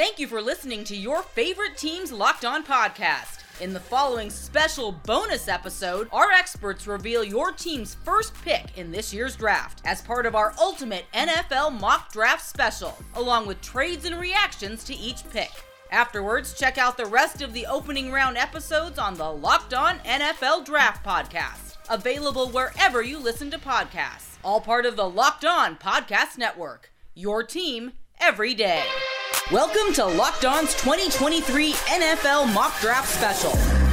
Thank you for listening to your favorite team's Locked On podcast. In the following special bonus episode, our experts reveal your team's first pick in this year's draft as part of our ultimate NFL mock draft special, along with trades and reactions to each pick. Afterwards, check out the rest of the opening round episodes on the Locked On NFL Draft Podcast, available wherever you listen to podcasts. All part of the Locked On Podcast Network. Your team every day. Welcome to Locked On's 2023 NFL Mock Draft Special,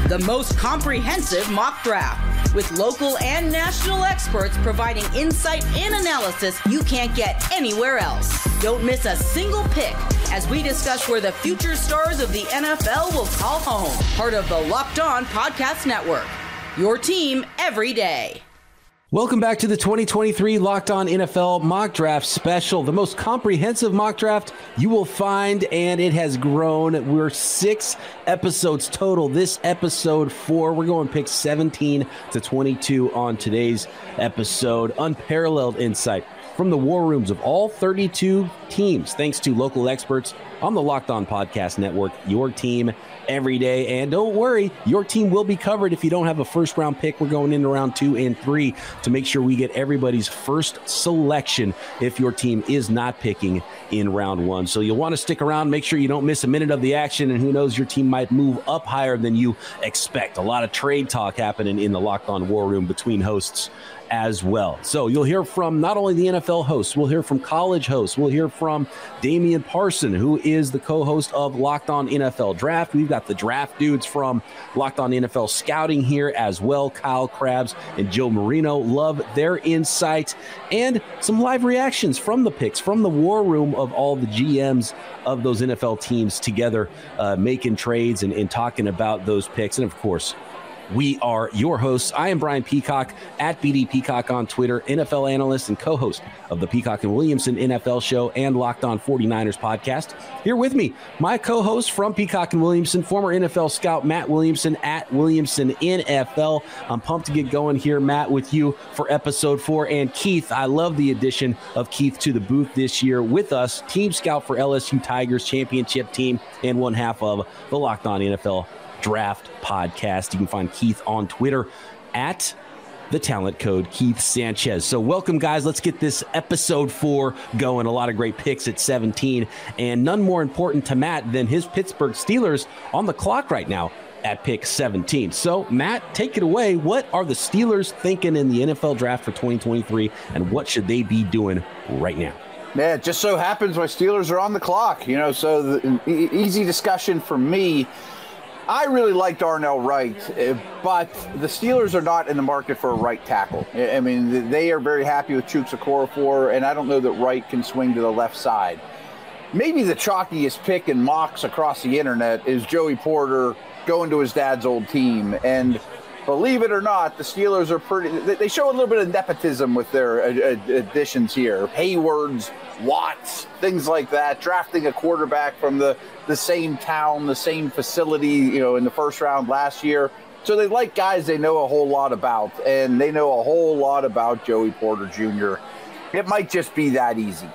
the most comprehensive mock draft, with local and national experts providing insight and analysis you can't get anywhere else. Don't miss a single pick as we discuss where the future stars of the NFL will call home. Part of the Locked On Podcast Network. Your team every day. Welcome back to the 2023 Locked On NFL Mock Draft Special, the most comprehensive mock draft you will find, and it has grown. We're six episodes total. This episode four, we're going pick 17 to 22 on today's episode. Unparalleled insight from the war rooms of all 32 teams, thanks to local experts on the Locked On Podcast Network, your team every day. And don't worry, your team will be covered if you don't have a first round pick. We're going into round two and three to make sure we get everybody's first selection if your team is not picking in round one. So you'll want to stick around, make sure you don't miss a minute of the action, and who knows, your team might move up higher than you expect. A lot of trade talk happening in the Locked On War Room between hosts as well. So you'll hear from not only the NFL hosts, we'll hear from college hosts, we'll hear from Damian Parson, who is the co host of Locked On NFL Draft. We've got the draft dudes from Locked On NFL Scouting here as well. Kyle Crabbs and Joe Marino love their insight and some live reactions from the picks, from the war room of all the GMs of those NFL teams together, uh, making trades and, and talking about those picks. And of course, we are your hosts. I am Brian Peacock at BD Peacock on Twitter, NFL analyst and co host of the Peacock and Williamson NFL show and Locked On 49ers podcast. Here with me, my co host from Peacock and Williamson, former NFL scout Matt Williamson at Williamson NFL. I'm pumped to get going here, Matt, with you for episode four. And Keith, I love the addition of Keith to the booth this year with us, team scout for LSU Tigers championship team and one half of the Locked On NFL Draft Podcast. You can find Keith on Twitter at the talent code Keith Sanchez. So, welcome, guys. Let's get this episode four going. A lot of great picks at 17, and none more important to Matt than his Pittsburgh Steelers on the clock right now at pick 17. So, Matt, take it away. What are the Steelers thinking in the NFL draft for 2023, and what should they be doing right now? Yeah, it just so happens my Steelers are on the clock, you know, so the easy discussion for me I really like Darnell Wright, eh, but the Steelers are not in the market for a right tackle. I mean, they are very happy with Chuks Okorafor, and I don't know that Wright can swing to the left side. Maybe the chalkiest pick in mocks across the internet is Joey Porter going to his dad's old team. And believe it or not, the Steelers are pretty, they show a little bit of nepotism with their additions here. Heywards, Watts, things like that, drafting a quarterback from the the same town, the same facility, you know, in the first round last year. So they like guys they know a whole lot about, and they know a whole lot about Joey Porter Jr. It might just be that easy.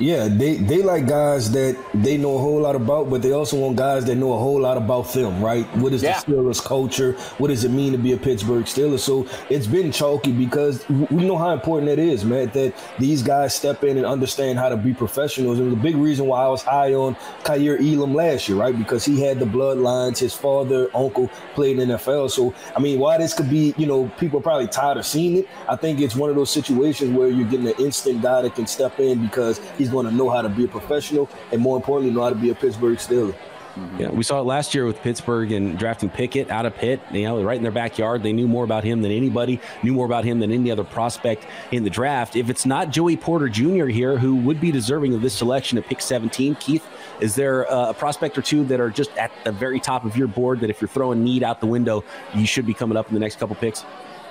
Yeah, they, they like guys that they know a whole lot about, but they also want guys that know a whole lot about them, right? What is yeah. the Steelers culture? What does it mean to be a Pittsburgh Steelers? So it's been chalky because we know how important that is, man, that these guys step in and understand how to be professionals. And the big reason why I was high on Kaiir Elam last year, right? Because he had the bloodlines. His father, uncle played in NFL. So, I mean, why this could be, you know, people are probably tired of seeing it. I think it's one of those situations where you're getting an instant guy that can step in because he's going to know how to be a professional and more importantly, know how to be a Pittsburgh Steeler. Yeah, we saw it last year with Pittsburgh and drafting Pickett out of Pitt. You know, right in their backyard. They knew more about him than anybody, knew more about him than any other prospect in the draft. If it's not Joey Porter Jr. here, who would be deserving of this selection at pick 17, Keith, is there uh, a prospect or two that are just at the very top of your board that if you're throwing need out the window, you should be coming up in the next couple picks?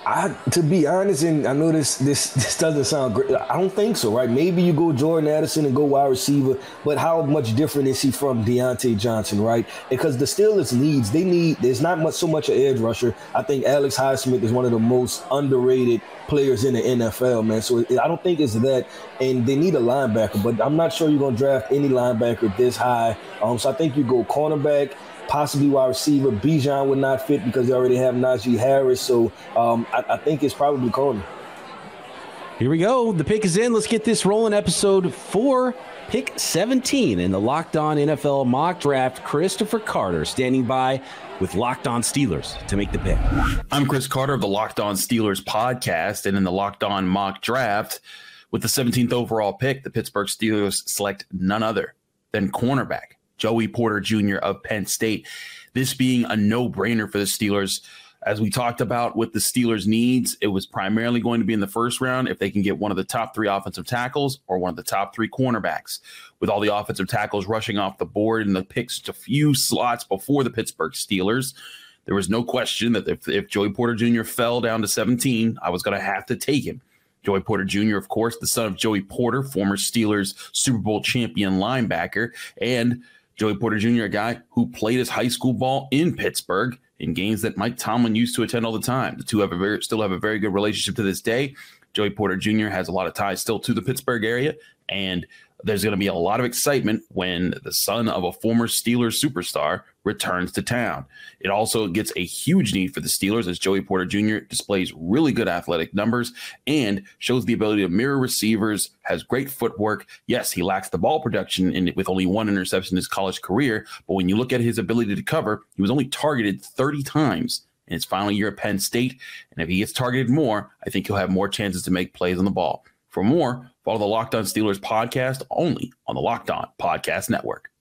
I, to be honest, and I know this this this doesn't sound great. I don't think so, right? Maybe you go Jordan Addison and go wide receiver, but how much different is he from Diontae Johnson, right? Because the Steelers needs they need. There's not much so much an edge rusher. I think Alex Highsmith is one of the most underrated players in the NFL, man. So I don't think it's that, and they need a linebacker, but I'm not sure you're gonna draft any linebacker this high. Um, so I think you go cornerback possibly wide receiver. Bijan would not fit because they already have Najee Harris. So um, I, I, think it's probably corner. Here we go. The pick is in. Let's get this rolling. Episode four, pick 17 in the Locked On NFL mock draft. Christopher Carter standing by with Locked On Steelers to make the pick. I'm Chris Carter of the Locked On Steelers podcast. And in the Locked On mock draft, with the 17th overall pick, the Pittsburgh Steelers select none other than cornerback Joey Porter Jr. of Penn State. This being a no brainer for the Steelers. As we talked about with the Steelers' needs, it was primarily going to be in the first round if they can get one of the top three offensive tackles or one of the top three cornerbacks. With all the offensive tackles rushing off the board and the picks a few slots before the Pittsburgh Steelers, there was no question that if, if Joey Porter Jr. fell down to 17, I was going to have to take him. Joey Porter Jr., of course, the son of Joey Porter, former Steelers Super Bowl champion linebacker, and Joey Porter Jr., a guy who played his high school ball in Pittsburgh in games that Mike Tomlin used to attend all the time. The two have a very, still have a very good relationship to this day. Joey Porter Jr. has a lot of ties still to the Pittsburgh area, and there's going to be a lot of excitement when the son of a former Steelers superstar returns to town. It also gets a huge need for the Steelers as Joey Porter Jr. displays really good athletic numbers and shows the ability to mirror receivers, has great footwork. Yes, he lacks the ball production in, with only one interception in his college career, but when you look at his ability to cover, he was only targeted 30 times in his final year at Penn State. And if he gets targeted more, I think he'll have more chances to make plays on the ball. For more, follow the Locked On Steelers podcast only on the Locked On Podcast Network.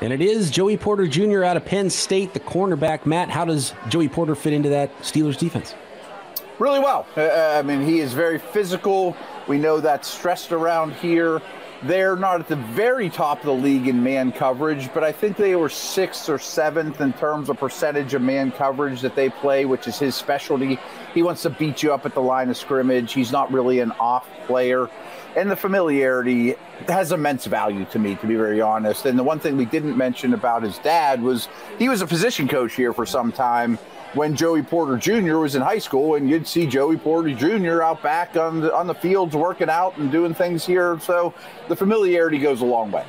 And it is Joey Porter Jr. out of Penn State, the cornerback. Matt, how does Joey Porter fit into that Steelers defense? Really well. Uh, uh I mean, he is very physical. We know that's stressed around here. They're not at the very top of the league in man coverage, but I think they were sixth or seventh in terms of percentage of man coverage that they play, which is his specialty. He wants to beat you up at the line of scrimmage. He's not really an off player. And the familiarity has immense value to me, to be very honest. And the one thing we didn't mention about his dad was he was a position coach here for some time when Joey Porter Jr. was in high school, and you'd see Joey Porter Jr. out back on the, on the fields working out and doing things here. So the familiarity goes a long way.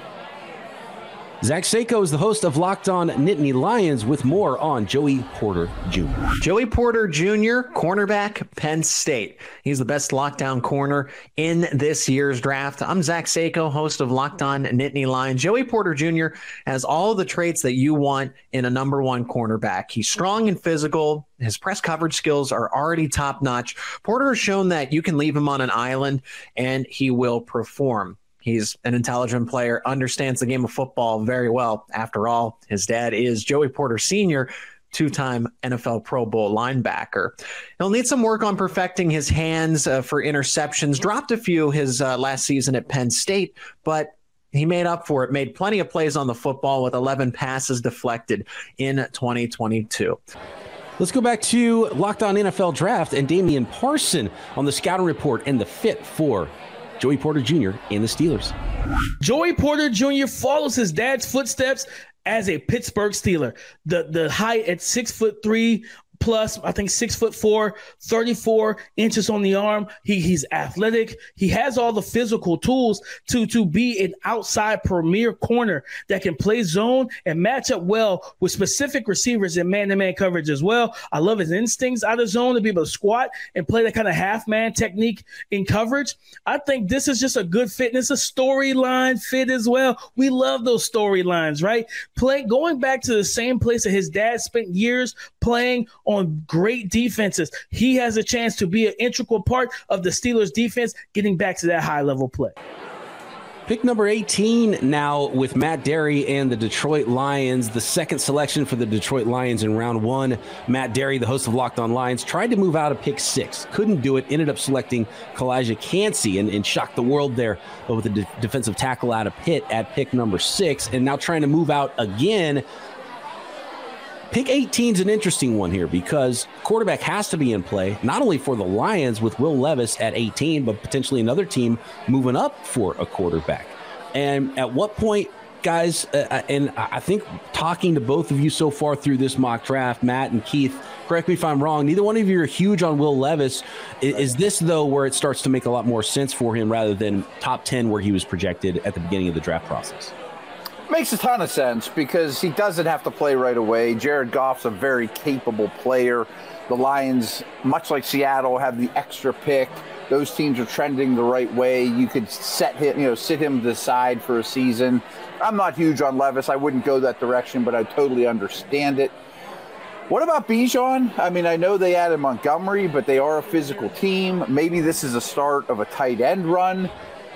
Zach Seyko is the host of Locked On Nittany Lions with more on Joey Porter Jr. Joey Porter Jr., cornerback, Penn State. He's the best lockdown corner in this year's draft. I'm Zach Seyko, host of Locked On Nittany Lions. Joey Porter Jr. has all the traits that you want in a number one cornerback. He's strong and physical. His press coverage skills are already top notch. Porter has shown that you can leave him on an island and he will perform. He's an intelligent player, understands the game of football very well. After all, his dad is Joey Porter Sr., two time NFL Pro Bowl linebacker. He'll need some work on perfecting his hands uh, for interceptions. Dropped a few his uh, last season at Penn State, but he made up for it, made plenty of plays on the football with 11 passes deflected in 2022. Let's go back to Locked On NFL Draft and Damian Parson on the scouting report and the fit for Joey Porter Jr. and the Steelers. Joey Porter Jr. follows his dad's footsteps as a Pittsburgh Steeler. The the height at six foot three, plus, I think six foot four, 34 inches on the arm. He, he's athletic. He has all the physical tools to, to be an outside premier corner that can play zone and match up well with specific receivers in man to man coverage as well. I love his instincts out of zone to be able to squat and play that kind of half man technique in coverage. I think this is just a good fit. And it's a storyline fit as well. We love those storylines, right? Play going back to the same place that his dad spent years playing on great defenses. He has a chance to be an integral part of the Steelers defense getting back to that high level play. Pick number 18 now with Matt Dery and the Detroit Lions. The second selection for the Detroit Lions in round one. Matt Dery, the host of Locked On Lions, tried to move out of pick six. Couldn't do it. Ended up selecting Calijah Kancey and, and shocked the world there with a de- defensive tackle out of Pitt at pick number six. And now trying to move out again Pick 18 is an interesting one here because quarterback has to be in play, not only for the Lions with Will Levis at 18, but potentially another team moving up for a quarterback. And at what point, guys, uh, uh and I think talking to both of you so far through this mock draft, Matt and Keith, correct me if I'm wrong, neither one of you are huge on Will Levis. Is, is this, though, where it starts to make a lot more sense for him rather than top 10 where he was projected at the beginning of the draft process? Makes a ton of sense because he doesn't have to play right away. Jared Goff's a very capable player. The Lions, much like Seattle, have the extra pick. Those teams are trending the right way. You could set him, you know, sit him to the side for a season. I'm not huge on Levis. I wouldn't go that direction, but I totally understand it. What about Bijan? I mean, I know they added Montgomery, but they are a physical team. Maybe this is a start of a tight end run.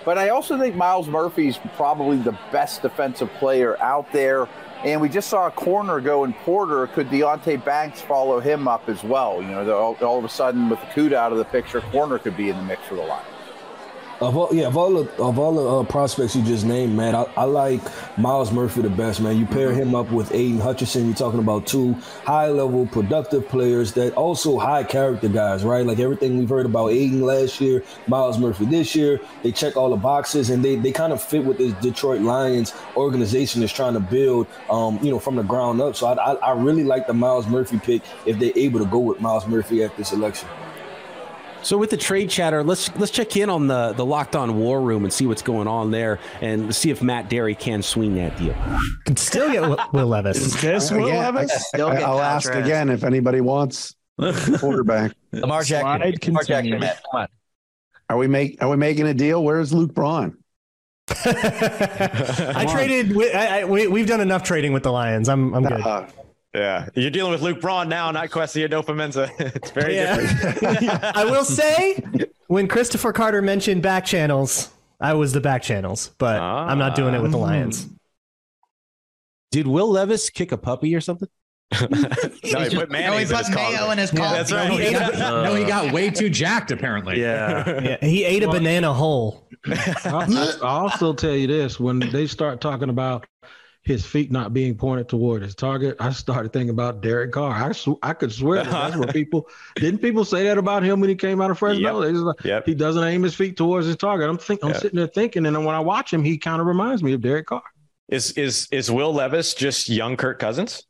But I also think Myles Murphy's probably the best defensive player out there. And we just saw a corner go in Porter. Could Deonte Banks follow him up as well? You know, all, all of a sudden with Okudah out of the picture, corner could be in the mix for the line. Of all, yeah, of all the of all the uh, prospects you just named, man, I, I, like Myles Murphy the best, man. You pair him up with Aidan Hutchinson, you're talking about two high level, productive players that also high character guys, right? Like everything we've heard about Aidan last year, Myles Murphy this year, they check all the boxes and they they kind of fit with this Detroit Lions organization is trying to build, um, you know, from the ground up. So I, I, I really like the Myles Murphy pick if they're able to go with Myles Murphy at this election. So with the trade chatter, let's let's check in on the the locked on war room and see what's going on there, and see if Matt Dery can swing that deal. Can still get Will Levis. Is this Will again, Levis? I, will ask again if anybody wants quarterback. Lamar Jackson. Lamar Jackson. Come on. Are we make Are we making a deal? Where's Luke Braun? I traded. I, I, we, have done enough trading with the Lions. I'm I'm good. Uh, yeah, you're dealing with Luke Braun now, not Kwesi Adofo-Mensah. it's very yeah. different. I will say, when Christopher Carter mentioned back channels, I was the back channels, but ah. I'm not doing it with the Lions. Did Will Levis kick a puppy or something? no, he put mayonnaise no, he put in mayo in his coffee. Yeah, that's right. No he, got, no, he got way too jacked, apparently. Yeah. yeah he ate a banana whole. I'll, I'll also tell you this when they start talking about his feet not being pointed toward his target, I started thinking about Derek Carr. I, sw- I could swear that that's what people didn't people say that about him when he came out of Fresno. Yep. Like, yep. He doesning aim his feet towards his target. I'm think I'm yep. sitting there thinking, and when I watch him, he kind of reminds me of Derek Carr. Is is is Will Levis just young Kirk Cousins?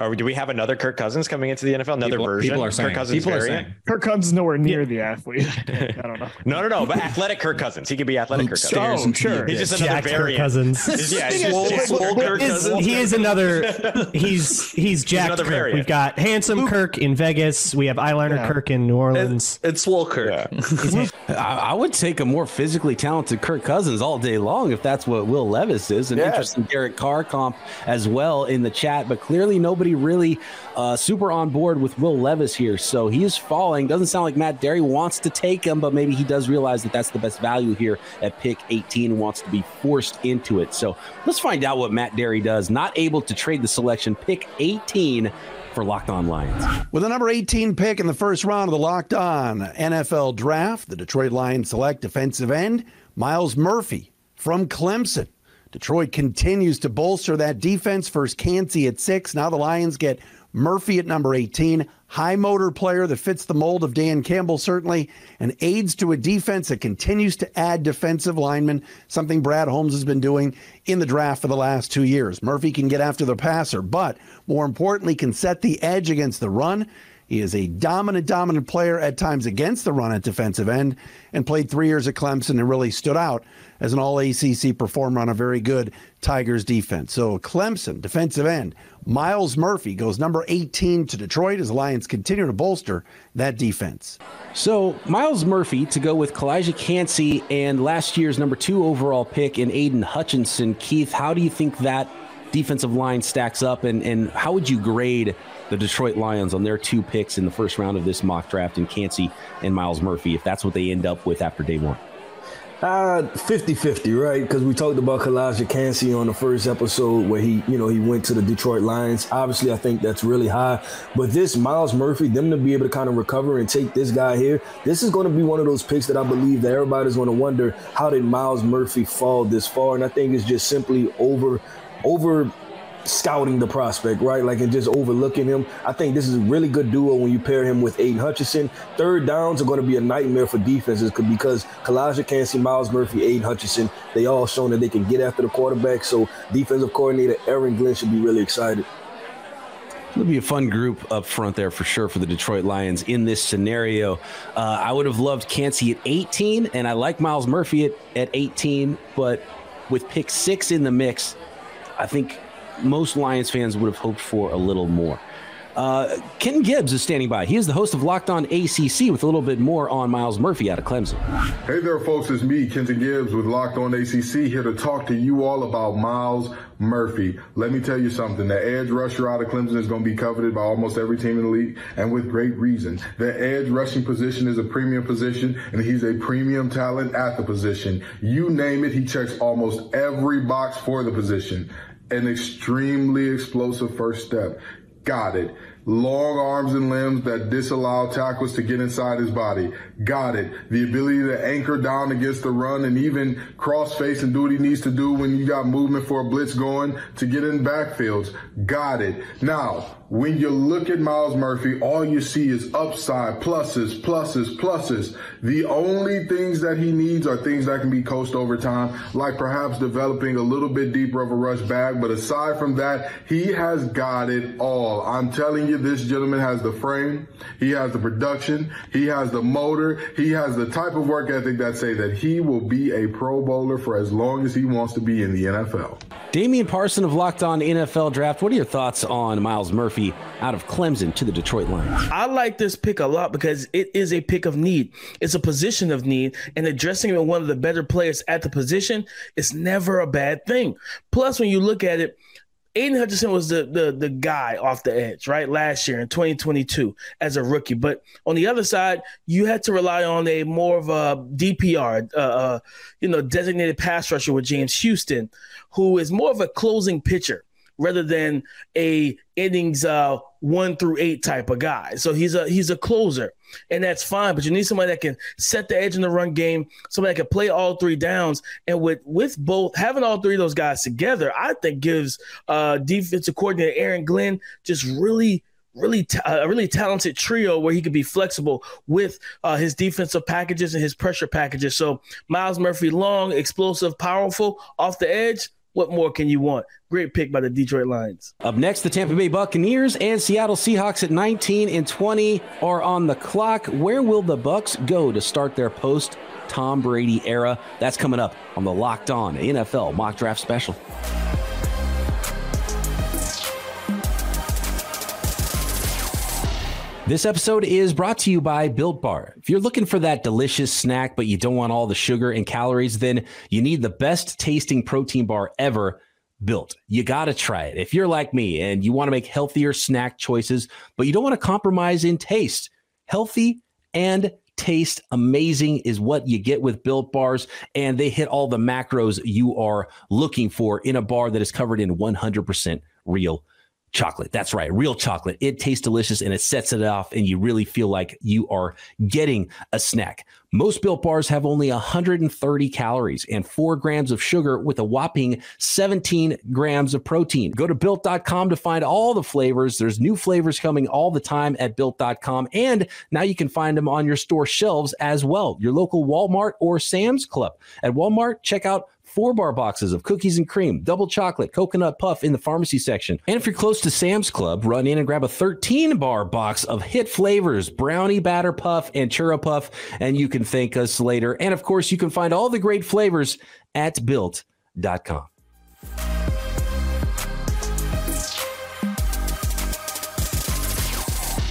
Or do we have another Kirk Cousins coming into the NFL? Another people, version? People are saying. Kirk Cousins people variant? are saying. Kirk Cousins nowhere near yeah. the athlete. I don't know. no, no, no. But athletic Kirk Cousins. He could be athletic Kirk Cousins. Oh, sure. He's just another Jack variant. Kirk Cousins. yeah, swole, swole Kirk Cousins. He is another. He's he's Jack Kirk. Variant. We've got handsome Kirk in Vegas. We have eyeliner yeah. Kirk in New Orleans. It's, it's swole Kirk. Yeah. I would take a more physically talented Kirk Cousins all day long if that's what Will Levis is. An yes. interesting Derek Carr comp as well in the chat, but clearly nobody really uh, super on board with Will Levis here. So he's falling. Doesn't sound like Matt Dery wants to take him, but maybe he does realize that that's the best value here at pick 18 and wants to be forced into it. So let's find out what Matt Dery does. Not able to trade the selection, pick 18 for Locked On Lions. With the number 18 pick in the first round of the Locked On NFL draft, the Detroit Lions select defensive end Myles Murphy from Clemson. Detroit continues to bolster that defense. First, Kancey at six. Now the Lions get Murphy at number 18, high motor player that fits the mold of Dan Campbell, certainly, and aids to a defense that continues to add defensive linemen, something Brad Holmes has been doing in the draft for the last two years. Murphy can get after the passer, but more importantly, can set the edge against the run. He is a dominant, dominant player at times against the run at defensive end and played three years at Clemson and really stood out as an all ACC performer on a very good Tigers defense. So, Clemson, defensive end, Myles Murphy goes number 18 to Detroit as Lions continue to bolster that defense. So, Myles Murphy to go with Calijah Kancey and last year's number two overall pick in Aidan Hutchinson. Keith, how do you think that defensive line stacks up, and, and how would you grade the Detroit Lions on their two picks in the first round of this mock draft in Kancey and Myles Murphy, if that's what they end up with after day one? Uh, 50-50, right? Because we talked about Calijah Kancey on the first episode where he, you know, he went to the Detroit Lions. Obviously, I think that's really high. But this Myles Murphy, them to be able to kind of recover and take this guy here, this is going to be one of those picks that I believe that everybody's going to wonder how did Myles Murphy fall this far? And I think it's just simply over over scouting the prospect, right? Like and just overlooking him. I think this is a really good duo when you pair him with Aidan Hutchinson. Third downs are going to be a nightmare for defenses because Calijah Kancey, Myles Murphy, Aidan Hutchinson, they all shown that they can get after the quarterback. So defensive coordinator Aaron Glenn should be really excited. It'll be a fun group up front there for sure for the Detroit Lions in this scenario. Uh, I would have loved Kancey at 18, and I like Myles Murphy at, at 18, but with pick six in the mix, I think most Lions fans would have hoped for a little more. Uh, Ken Gibbs is standing by. He is the host of Locked On ACC with a little bit more on Myles Murphy out of Clemson. Hey there, folks. It's me, Kenton Gibbs with Locked On ACC, here to talk to you all about Myles Murphy. Let me tell you something. The edge rusher out of Clemson is going to be coveted by almost every team in the league, and with great reason. The edge rushing position is a premium position, and he's a premium talent at the position. You name it, he checks almost every box for the position an extremely explosive first step. Got it. Long arms and limbs that disallow tackles to get inside his body. Got it. The ability to anchor down against the run and even cross face and do what he needs to do when you got movement for a blitz going to get in backfields. Got it. Now, when you look at Myles Murphy, all you see is upside, pluses, pluses, pluses. The only things that he needs are things that can be coached over time, like perhaps developing a little bit deeper of a rush bag. But aside from that, he has got it all. I'm telling you, this gentleman has the frame, he has the production, he has the motor, he has the type of work ethic that say that he will be a pro bowler for as long as he wants to be in the NFL. Damian Parson of Locked On NFL Draft. What are your thoughts on Myles Murphy out of Clemson to the Detroit Lions? I like this pick a lot because it is a pick of need. It's a position of need, and addressing one of the better players at the position is never a bad thing. Plus, when you look at it, Aidan Hutchinson was the, the the guy off the edge, right? Last year in 2022 as a rookie. But on the other side, you had to rely on a more of a DPR, uh, uh, you know, designated pass rusher with James Houston, who is more of a closing pitcher rather than a innings uh, one through eight type of guy. So he's a he's a closer, and that's fine. But you need somebody that can set the edge in the run game, somebody that can play all three downs. And with with both having all three of those guys together, I think gives uh, defensive coordinator Aaron Glenn just really really t- a really talented trio where he could be flexible with uh, his defensive packages and his pressure packages. So Myles Murphy, long, explosive, powerful, off the edge. What more can you want? Great pick by the Detroit Lions. Up next, the Tampa Bay Buccaneers and Seattle Seahawks at 19 and 20 are on the clock. Where will the Bucks go to start their post Tom Brady era? That's coming up on the Locked On NFL Mock Draft Special. This episode is brought to you by Built Bar. If you're looking for that delicious snack, but you don't want all the sugar and calories, then you need the best tasting protein bar ever built. You got to try it. If you're like me and you want to make healthier snack choices, but you don't want to compromise in taste, healthy and taste amazing is what you get with built bars and they hit all the macros you are looking for in a bar that is covered in 100% real chocolate. That's right, real chocolate. It tastes delicious and it sets it off, and you really feel like you are getting a snack. Most built bars have only 130 calories and four grams of sugar with a whopping 17 grams of protein. Go to built.com to find all the flavors. There's new flavors coming all the time at built.com, and now you can find them on your store shelves as well. Your local Walmart or Sam's Club. At Walmart, check out four bar boxes of cookies and cream, double chocolate, coconut puff in the pharmacy section. And if you're close to Sam's Club, run in and grab a 13 bar box of hit flavors, brownie batter puff and churro puff, and you can thank us later. And of course, you can find all the great flavors at built.com.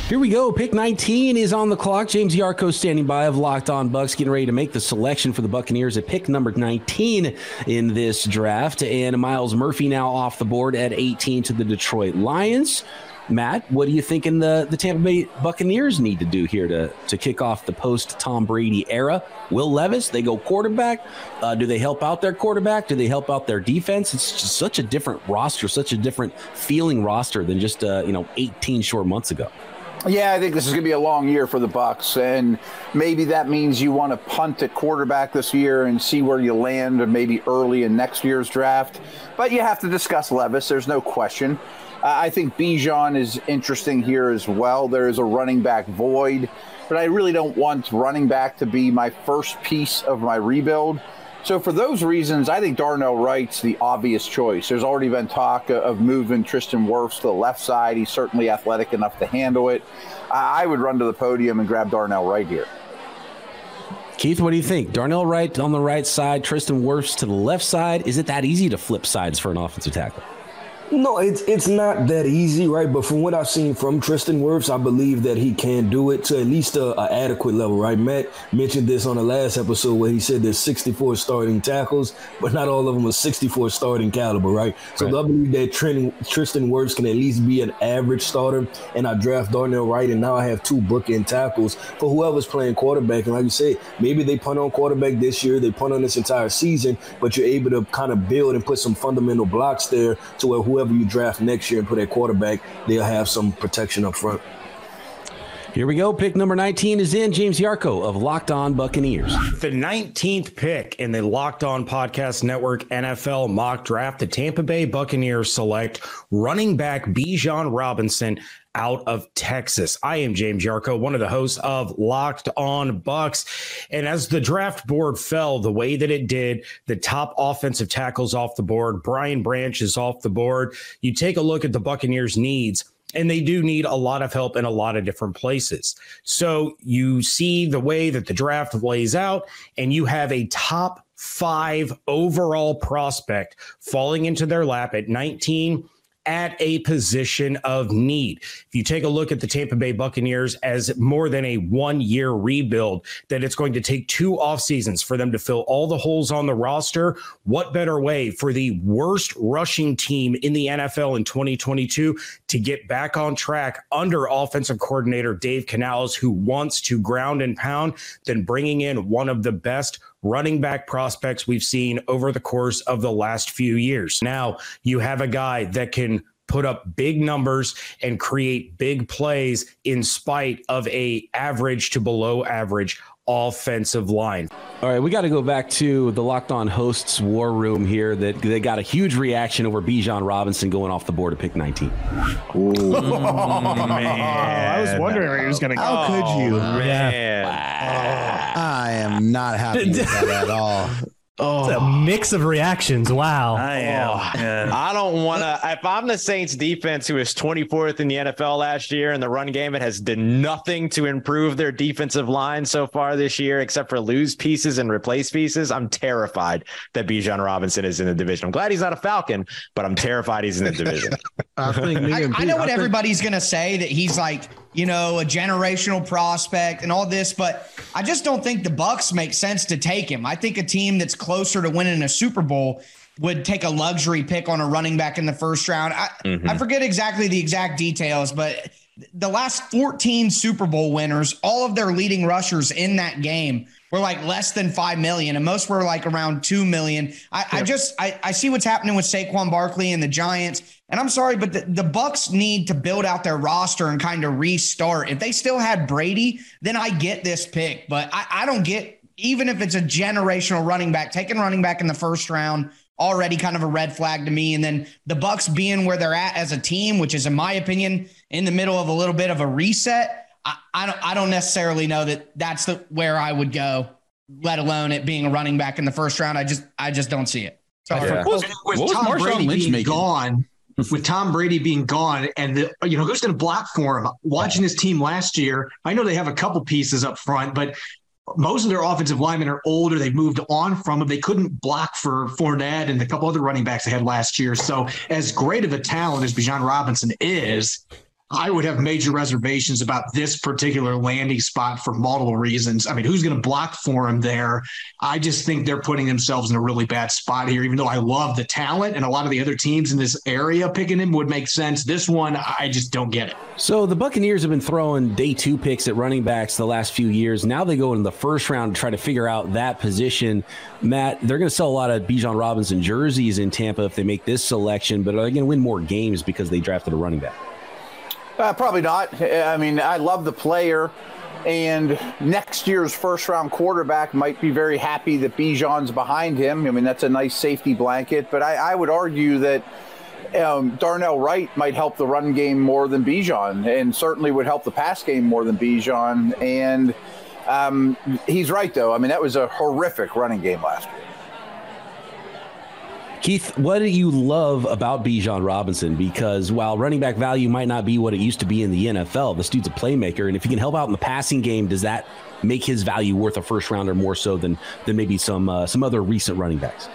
Here we go. Pick 19 is on the clock. James Yarcho standing by of Locked On Bucks, getting ready to make the selection for the Buccaneers at pick number 19 in this draft. And Myles Murphy now off the board at 18 to the Detroit Lions. Matt, what are you thinking the, the Tampa Bay Buccaneers need to do here to, to kick off the post Tom Brady era? Will Levis, they go quarterback. Uh, do they help out their quarterback? Do they help out their defense? It's such a different roster, such a different feeling roster than just uh, you know 18 short months ago. Yeah, I think this is going to be a long year for the Bucks, and maybe that means you want to punt at quarterback this year and see where you land, or maybe early in next year's draft. But you have to discuss Levis. There's no question. I think Bijan is interesting here as well. There is a running back void, but I really don't want running back to be my first piece of my rebuild. So for those reasons, I think Darnell Wright's the obvious choice. There's already been talk of moving Tristan Wirfs to the left side. He's certainly athletic enough to handle it. I would run to the podium and grab Darnell Wright here. Keith, what do you think? Darnell Wright on the right side, Tristan Wirfs to the left side. Is it that easy to flip sides for an offensive tackle? No, it's it's not that easy, right? But from what I've seen from Tristan Wirfs, I believe that he can do it to at least a, a, adequate level, right? Matt mentioned this on the last episode where he said there's 64 starting tackles, but not all of them are 64 starting caliber, right? So right. I believe that Tristan, Tristan Wirfs can at least be an average starter, and I draft Darnell Wright, and now I have two bookend tackles for whoever's playing quarterback. And like you said, maybe they punt on quarterback this year, they punt on this entire season, but you're able to kind of build and put some fundamental blocks there to where whoever whoever you draft next year and put at quarterback, they'll have some protection up front. Here we go. Pick number 19 is in James Yarcho of Locked On Buccaneers. The 19th pick in the Locked On Podcast Network NFL mock draft, the Tampa Bay Buccaneers select running back Bijan Robinson out of Texas. I am James Yarcho, one of the hosts of Locked On Bucks. And as the draft board fell the way that it did, the top offensive tackles off the board, Brian Branch is off the board. You take a look at the Buccaneers' needs and they do need a lot of help in a lot of different places. So you see the way that the draft lays out, and you have a top five overall prospect falling into their lap at 19 at a position of need. If you take a look at the Tampa Bay Buccaneers as more than a one year rebuild, that it's going to take two off seasons for them to fill all the holes on the roster. What better way for the worst rushing team in the NFL in 2022 to get back on track under offensive coordinator Dave Canales, who wants to ground and pound, than bringing in one of the best running back prospects we've seen over the course of the last few years. Now you have a guy that can put up big numbers and create big plays in spite of a average to below average offensive line. All right, we got to go back to the Locked On hosts war room here. That they got a huge reaction over Bijan Robinson going off the board to pick 19. Ooh. oh, man. I was wondering where he was going to go. How could you? Oh, man. I am not happy with that at all. Oh, it's a oh. mix of reactions. Wow. I am. Oh, I don't want to. If I'm the Saints defense, who is 24th in the NFL last year in the run game, it has done nothing to improve their defensive line so far this year, except for lose pieces and replace pieces. I'm terrified that Bijan Robinson is in the division. I'm glad he's not a Falcon, but I'm terrified he's in the division. I, think I, I know what I everybody's going to say that he's like you know, a generational prospect and all this, but I just don't think the Bucks make sense to take him. I think a team that's closer to winning a Super Bowl would take a luxury pick on a running back in the first round. I, mm-hmm. I forget exactly the exact details, but the last 14 Super Bowl winners, all of their leading rushers in that game were like less than five million, and most were like around two million. I, I just I, I see what's happening with Saquon Barkley and the Giants. And I'm sorry, but the, the Bucks need to build out their roster and kind of restart. If they still had Brady, then I get this pick. But I, I don't get even if it's a generational running back, taking running back in the first round already kind of a red flag to me. And then the Bucks being where they're at as a team, which is in my opinion in the middle of a little bit of a reset. I, I don't I don't necessarily know that that's the where I would go, let alone it being a running back in the first round. I just I just don't see it. Sorry. Yeah. With, with Tom Brady Lynch being making? gone, with Tom Brady being gone and the you know who's going to block for him? Watching his team last year, I know they have a couple pieces up front, but most of their offensive linemen are older. They moved on from them. They couldn't block for Fournette and a couple other running backs they had last year. So, as great of a talent as Bijan Robinson is, I would have major reservations about this particular landing spot for multiple reasons. I mean, who's going to block for him there? I just think they're putting themselves in a really bad spot here, even though I love the talent and a lot of the other teams in this area picking him would make sense. This one, I just don't get it. So the Buccaneers have been throwing day two picks at running backs the last few years. Now they go in the first round to try to figure out that position. Matt, they're going to sell a lot of Bijan Robinson jerseys in Tampa if they make this selection, but are they going to win more games because they drafted a running back? Uh, probably not. I mean, I love the player, and next year's first round quarterback might be very happy that Bijan's behind him. I mean, that's a nice safety blanket, but I, I would argue that. Um, Darnell Wright might help the run game more than Bijan, and certainly would help the pass game more than Bijan. And um, he's right, though. I mean, that was a horrific running game last year. Keith, what do you love about Bijan Robinson? Because while running back value might not be what it used to be in the NFL, this dude's a playmaker, and if he can help out in the passing game, does that make his value worth a first rounder more so than than maybe some uh, some other recent running backs?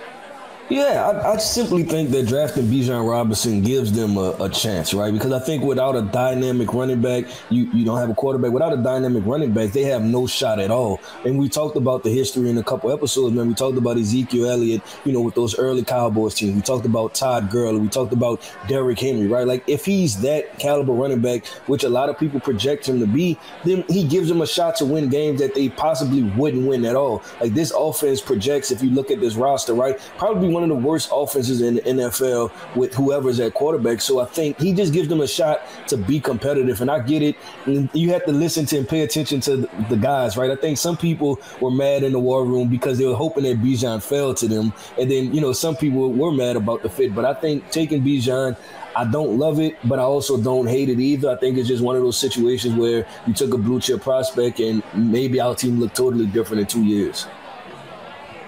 Yeah, I, I, simply think that drafting Bijan Robinson gives them a, a, chance, right? Because I think without a dynamic running back, you, you don't have a quarterback. Without a dynamic running back, they have no shot at all. And we talked about the history in a couple episodes, man. We talked about Ezekiel Elliott, you know, with those early Cowboys teams. We talked about Todd Gurley. We talked about Derrick Henry, right? Like if he's that caliber running back, which a lot of people project him to be, then he gives them a shot to win games that they possibly wouldn't win at all. Like this offense projects, if you look at this roster, right, probably one of the worst offenses in the NFL with whoever's at quarterback. So I think he just gives them a shot to be competitive. And I get it. You have to listen to and pay attention to the guys, right? I think some people were mad in the war room because they were hoping that Bijan fell to them. And then, you know, some people were mad about the fit. But I think taking Bijan, I don't love it, but I also don't hate it either. I think it's just one of those situations where you took a blue chip prospect and maybe our team looked totally different in two years.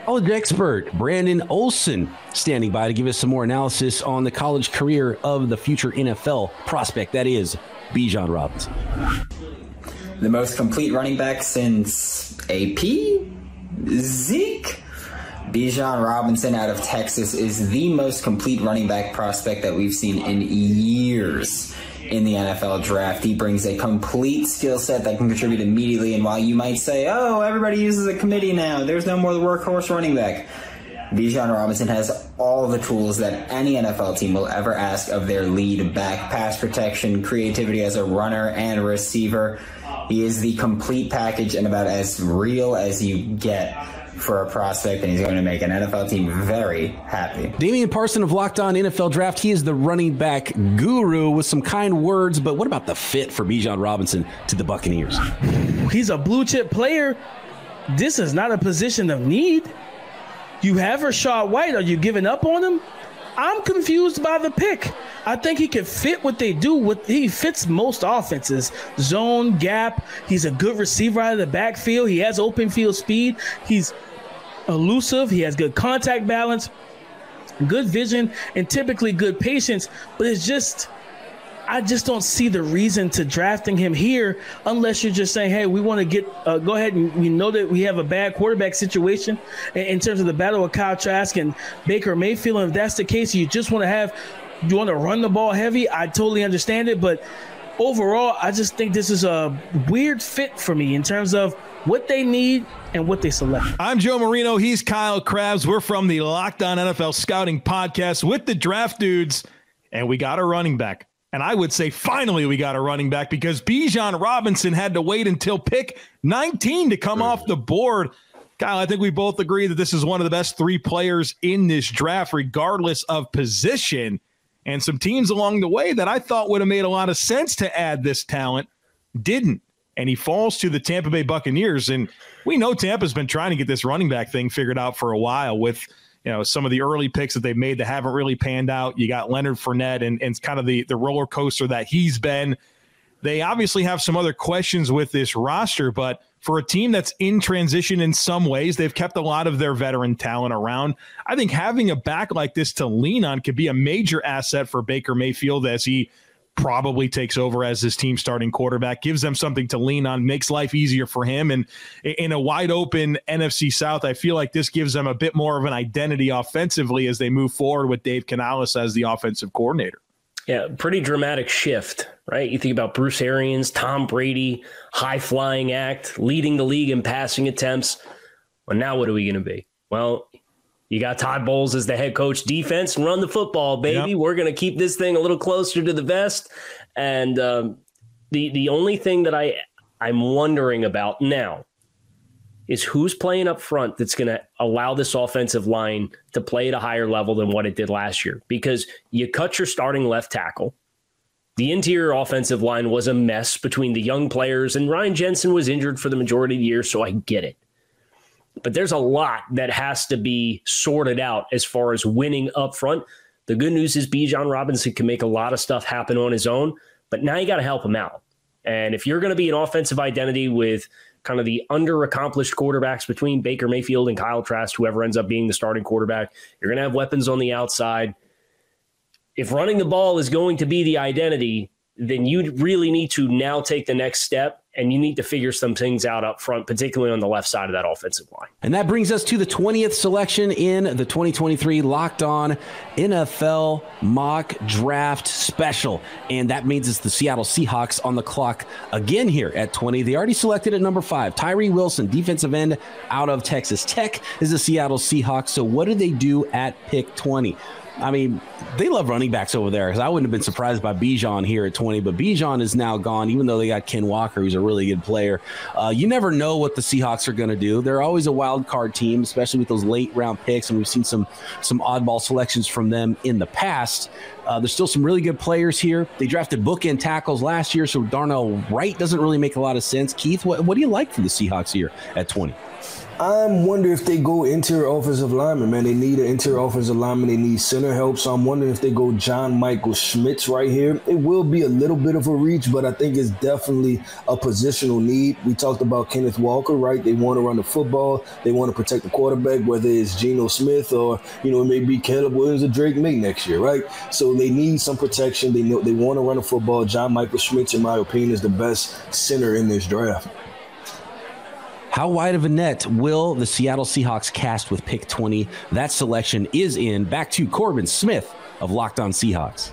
College expert Brandon Olson standing by to give us some more analysis on the college career of the future NFL prospect. That is Bijan Robinson. The most complete running back since AP? Zeke? Bijan Robinson out of Texas is the most complete running back prospect that we've seen in years in the NFL draft. He brings a complete skill set that can contribute immediately. And while you might say, oh, everybody uses a committee now, there's no more the workhorse running back. Bijan Robinson has all the tools that any NFL team will ever ask of their lead back pass protection, creativity as a runner and receiver. He is the complete package and about as real as you get for a prospect, and he's going to make an NFL team very happy. Damian Parson of Locked On NFL Draft. He is the running back guru with some kind words, but what about the fit for Bijan Robinson to the Buccaneers? He's a blue chip player. This is not a position of need. You have Rachaad White. Are you giving up on him? I'm confused by the pick. I think he could fit what they do. With he fits most offenses, zone gap. He's a good receiver out of the backfield. He has open field speed. He's elusive. He has good contact balance, good vision, and typically good patience. But it's just, I just don't see the reason to drafting him here unless you're just saying, hey, we want to get, uh, go ahead and we know that we have a bad quarterback situation in, in terms of the battle of Kyle Trask and Baker Mayfield. And if that's the case, you just want to have, you want to run the ball heavy. I totally understand it. But overall, I just think this is a weird fit for me in terms of what they need and what they select. I'm Joe Marino. He's Kyle Crabbs. We're from the Locked On NFL Scouting Podcast with the Draft Dudes, and we got a running back. And I would say finally we got a running back because Bijan Robinson had to wait until pick 19 to come off the board. Kyle, I think we both agree that this is one of the best three players in this draft, regardless of position. And some teams along the way that I thought would have made a lot of sense to add this talent didn't and he falls to the Tampa Bay Buccaneers. And we know Tampa's been trying to get this running back thing figured out for a while with you know some of the early picks that they've made that haven't really panned out. You got Leonard Fournette and, and kind of the the roller coaster that he's been. They obviously have some other questions with this roster, but for a team that's in transition in some ways, they've kept a lot of their veteran talent around. I think having a back like this to lean on could be a major asset for Baker Mayfield as he probably takes over as his team starting quarterback, gives them something to lean on, makes life easier for him. And in a wide open NFC South, I feel like this gives them a bit more of an identity offensively as they move forward with Dave Canales as the offensive coordinator. Yeah, pretty dramatic shift, right? You think about Bruce Arians, Tom Brady, high flying act, leading the league in passing attempts. Well, now what are we going to be? Well, you got Todd Bowles as the head coach defense. Run the football, baby. Yep. We're going to keep this thing a little closer to the vest. And um, the the only thing that I I'm wondering about now is who's playing up front that's going to allow this offensive line to play at a higher level than what it did last year. Because you cut your starting left tackle, The interior offensive line was a mess between the young players, and Ryan Jensen was injured for the majority of the year, so I get it. But there's a lot that has to be sorted out as far as winning up front. The good news is Bijan Robinson can make a lot of stuff happen on his own, but now you got to help him out. And if you're going to be an offensive identity with kind of the under accomplished quarterbacks between Baker Mayfield and Kyle Trask, whoever ends up being the starting quarterback, you're going to have weapons on the outside. If running the ball is going to be the identity, then you really need to now take the next step and you need to figure some things out up front, particularly on the left side of that offensive line. And that brings us to the 20th selection in the 2023 Locked On NFL Mock Draft Special. And that means it's the Seattle Seahawks on the clock again here at 20. They already selected at number five. Tyree Wilson, defensive end out of Texas Tech, is the Seattle Seahawks. So what do they do at pick 20? I mean, they love running backs over there because I wouldn't have been surprised by Bijan here at 20, but Bijan is now gone, even though they got Ken Walker, who's a really good player. Uh, you never know what the Seahawks are going to do. They're always a wild card team, especially with those late round picks, and we've seen some some oddball selections from them in the past. Uh, there's still some really good players here. They drafted bookend tackles last year, so Darnell Wright doesn't really make a lot of sense. Keith, what, what do you like from the Seahawks here at 20? I'm wondering if they go interior offensive lineman, man. They need an interior offensive lineman. They need center help. So I'm wondering if they go John Michael Schmitz right here. It will be a little bit of a reach, but I think it's definitely a positional need. We talked about Kenneth Walker, right? They want to run the football. They want to protect the quarterback, whether it's Geno Smith or, you know, it may be Caleb Williams or Drake Maye next year, right? So they need some protection. They know they want to run the football. John Michael Schmitz, in my opinion, is the best center in this draft. How wide of a net will the Seattle Seahawks cast with pick 20? That selection is in. Back to Corbin Smith of Locked On Seahawks.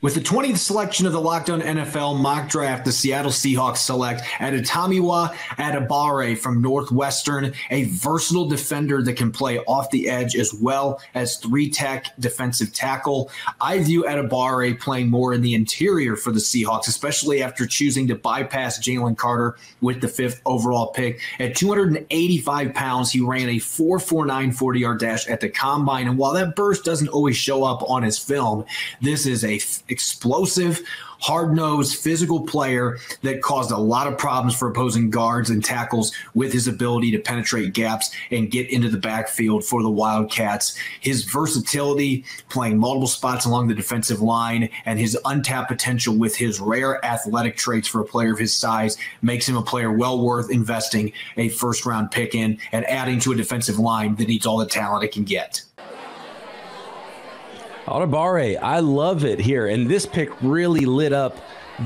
With the 20th selection of the Locked On NFL mock draft, the Seattle Seahawks select Adetomiwa Adebawore from Northwestern, a versatile defender that can play off the edge as well as three tech defensive tackle. I view Adebawore playing more in the interior for the Seahawks, especially after choosing to bypass Jalen Carter with the fifth overall pick. At 285 pounds, he ran a 4.49 40 yard dash at the combine. And while that burst doesn't always show up on his film, this is a explosive, hard nosed, physical player that caused a lot of problems for opposing guards and tackles with his ability to penetrate gaps and get into the backfield for the Wildcats. His versatility, playing multiple spots along the defensive line, and his untapped potential with his rare athletic traits for a player of his size makes him a player well worth investing a first round pick in and adding to a defensive line that needs all the talent it can get. Adebawore, I love it here, and this pick really lit up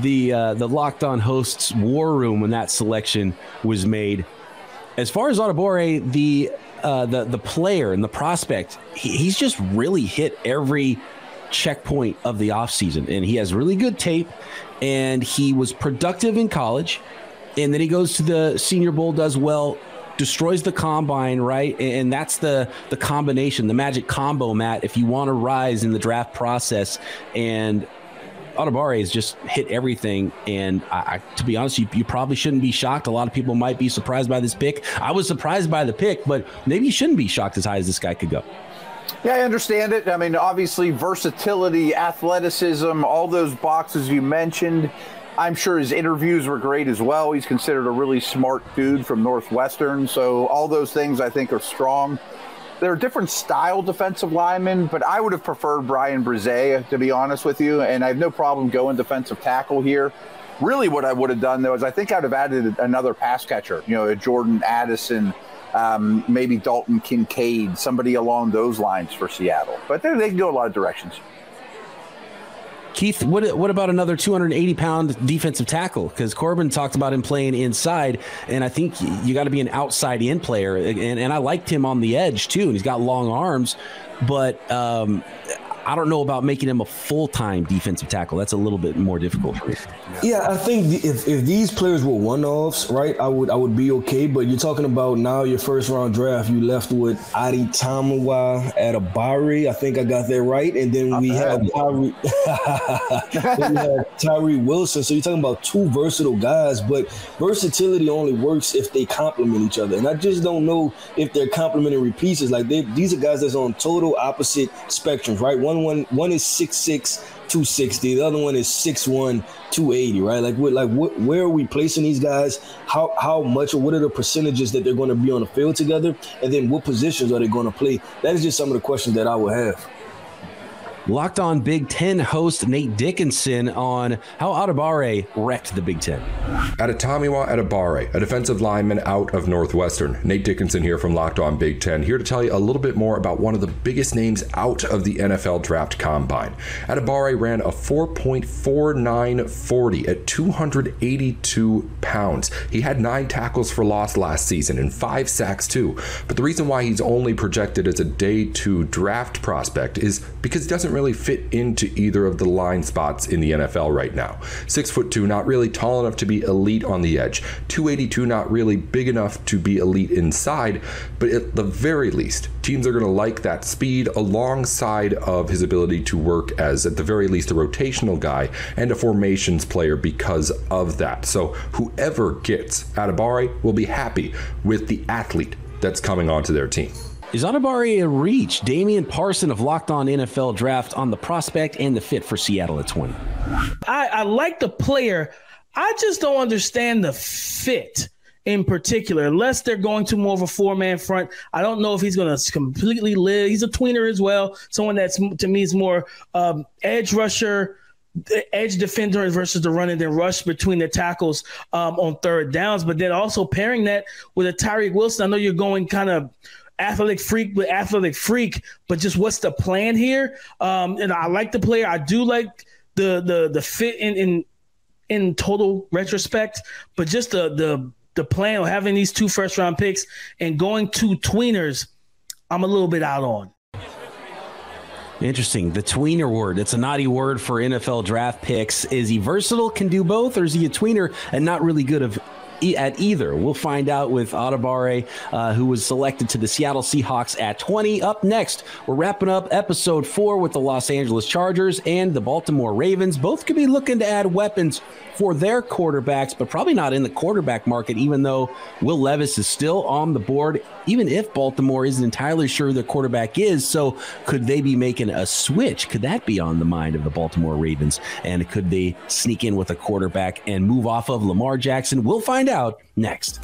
the uh, the Locked On hosts war room when that selection was made. As far as Adebawore, the uh, the the player and the prospect, he, he's just really hit every checkpoint of the offseason. and he has really good tape, and he was productive in college, and then he goes to the Senior Bowl, does well destroys the combine, right? And that's the the combination, the magic combo, Matt. If you want to rise in the draft process, and Adebawore has just hit everything. And I, I, to be honest, you, you probably shouldn't be shocked. A lot of people might be surprised by this pick. I was surprised by the pick, but maybe you shouldn't be shocked as high as this guy could go. Yeah, I understand it. I mean, obviously, versatility, athleticism, all those boxes you mentioned. I'm sure his interviews were great as well. He's considered a really smart dude from Northwestern. So all those things I think are strong. They're different style defensive linemen, but I would have preferred Brian Bresee, to be honest with you. And I have no problem going defensive tackle here. Really, what I would have done, though, is I think I'd have added another pass catcher, you know, a Jordan Addison, um, maybe Dalton Kincaid, somebody along those lines for Seattle. But they can go a lot of directions. Keith, what what about another 280 pound defensive tackle? Because Corbin talked about him playing inside, and I think you got to be an outside in player. And, and I liked him on the edge too, and he's got long arms. But um, I don't know about making him a full time defensive tackle. That's a little bit more difficult for me. Yeah, I think if, if these players were one offs, right, I would I would be okay. But you're talking about now your first round draft, you left with Adetomiwa Adebawore. I think I got that right. And then we have Tyree then we have Tyree Wilson. So you're talking about two versatile guys, but versatility only works if they complement each other. And I just don't know if they're complementary pieces. Like they, these are guys that's on total opposite spectrums, right? One One one one is six six 260. The other one is six one two eighty. right? Like what like what where are we placing these guys? How how much or what are the percentages that they're going to be on the field together? And then what positions are they going to play? That is just some of the questions that I would have. Locked on Big Ten host Nate Dickinson on how Adebawore wrecked the Big Ten. Adetomiwa Adebawore, a defensive lineman out of Northwestern. Nate Dickinson here from Locked on Big Ten, here to tell you a little bit more about one of the biggest names out of the NFL Draft Combine. Adebawore ran a 4.4940 at 282 pounds. He had nine tackles for loss last season and five sacks too. But the reason why he's only projected as a day two draft prospect is because he doesn't really fit into either of the line spots in the NFL right now. Six foot two, not really tall enough to be elite on the edge. 282, not really big enough to be elite inside, but at the very least, teams are going to like that speed alongside of his ability to work as, at the very least, a rotational guy and a formations player because of that. So whoever gets Adebawore will be happy with the athlete that's coming onto their team. Is Adebawore a reach? Damian Parson of Locked On NFL Draft on the prospect and the fit for Seattle at 20. I, I like the player. I just don't understand the fit in particular, unless they're going to more of a four man front. I don't know if he's going to completely live. He's a tweener as well. Someone that's to me is more um, edge rusher, edge defender versus the run and then rush between the tackles um, on third downs. But then also pairing that with a Tyree Wilson. I know you're going kind of athletic freak but athletic freak, but just what's the plan here? Um, and I like the player. I do like the the the fit in in in total retrospect, but just the the the plan of having these two first round picks and going to tweeners, I'm a little bit out on. Interesting. The tweener word. It's a naughty word for NFL draft picks. Is he versatile, can do both, or is he a tweener and not really good of at either. We'll find out with Adebawore, uh, who was selected to the Seattle Seahawks at 20. Up next, we're wrapping up episode four with the Los Angeles Chargers and the Baltimore Ravens. Both could be looking to add weapons for their quarterbacks, but probably not in the quarterback market, even though Will Levis is still on the board, even if Baltimore isn't entirely sure their quarterback is. So, could they be making a switch? Could that be on the mind of the Baltimore Ravens? And could they sneak in with a quarterback and move off of Lamar Jackson? We'll find out next.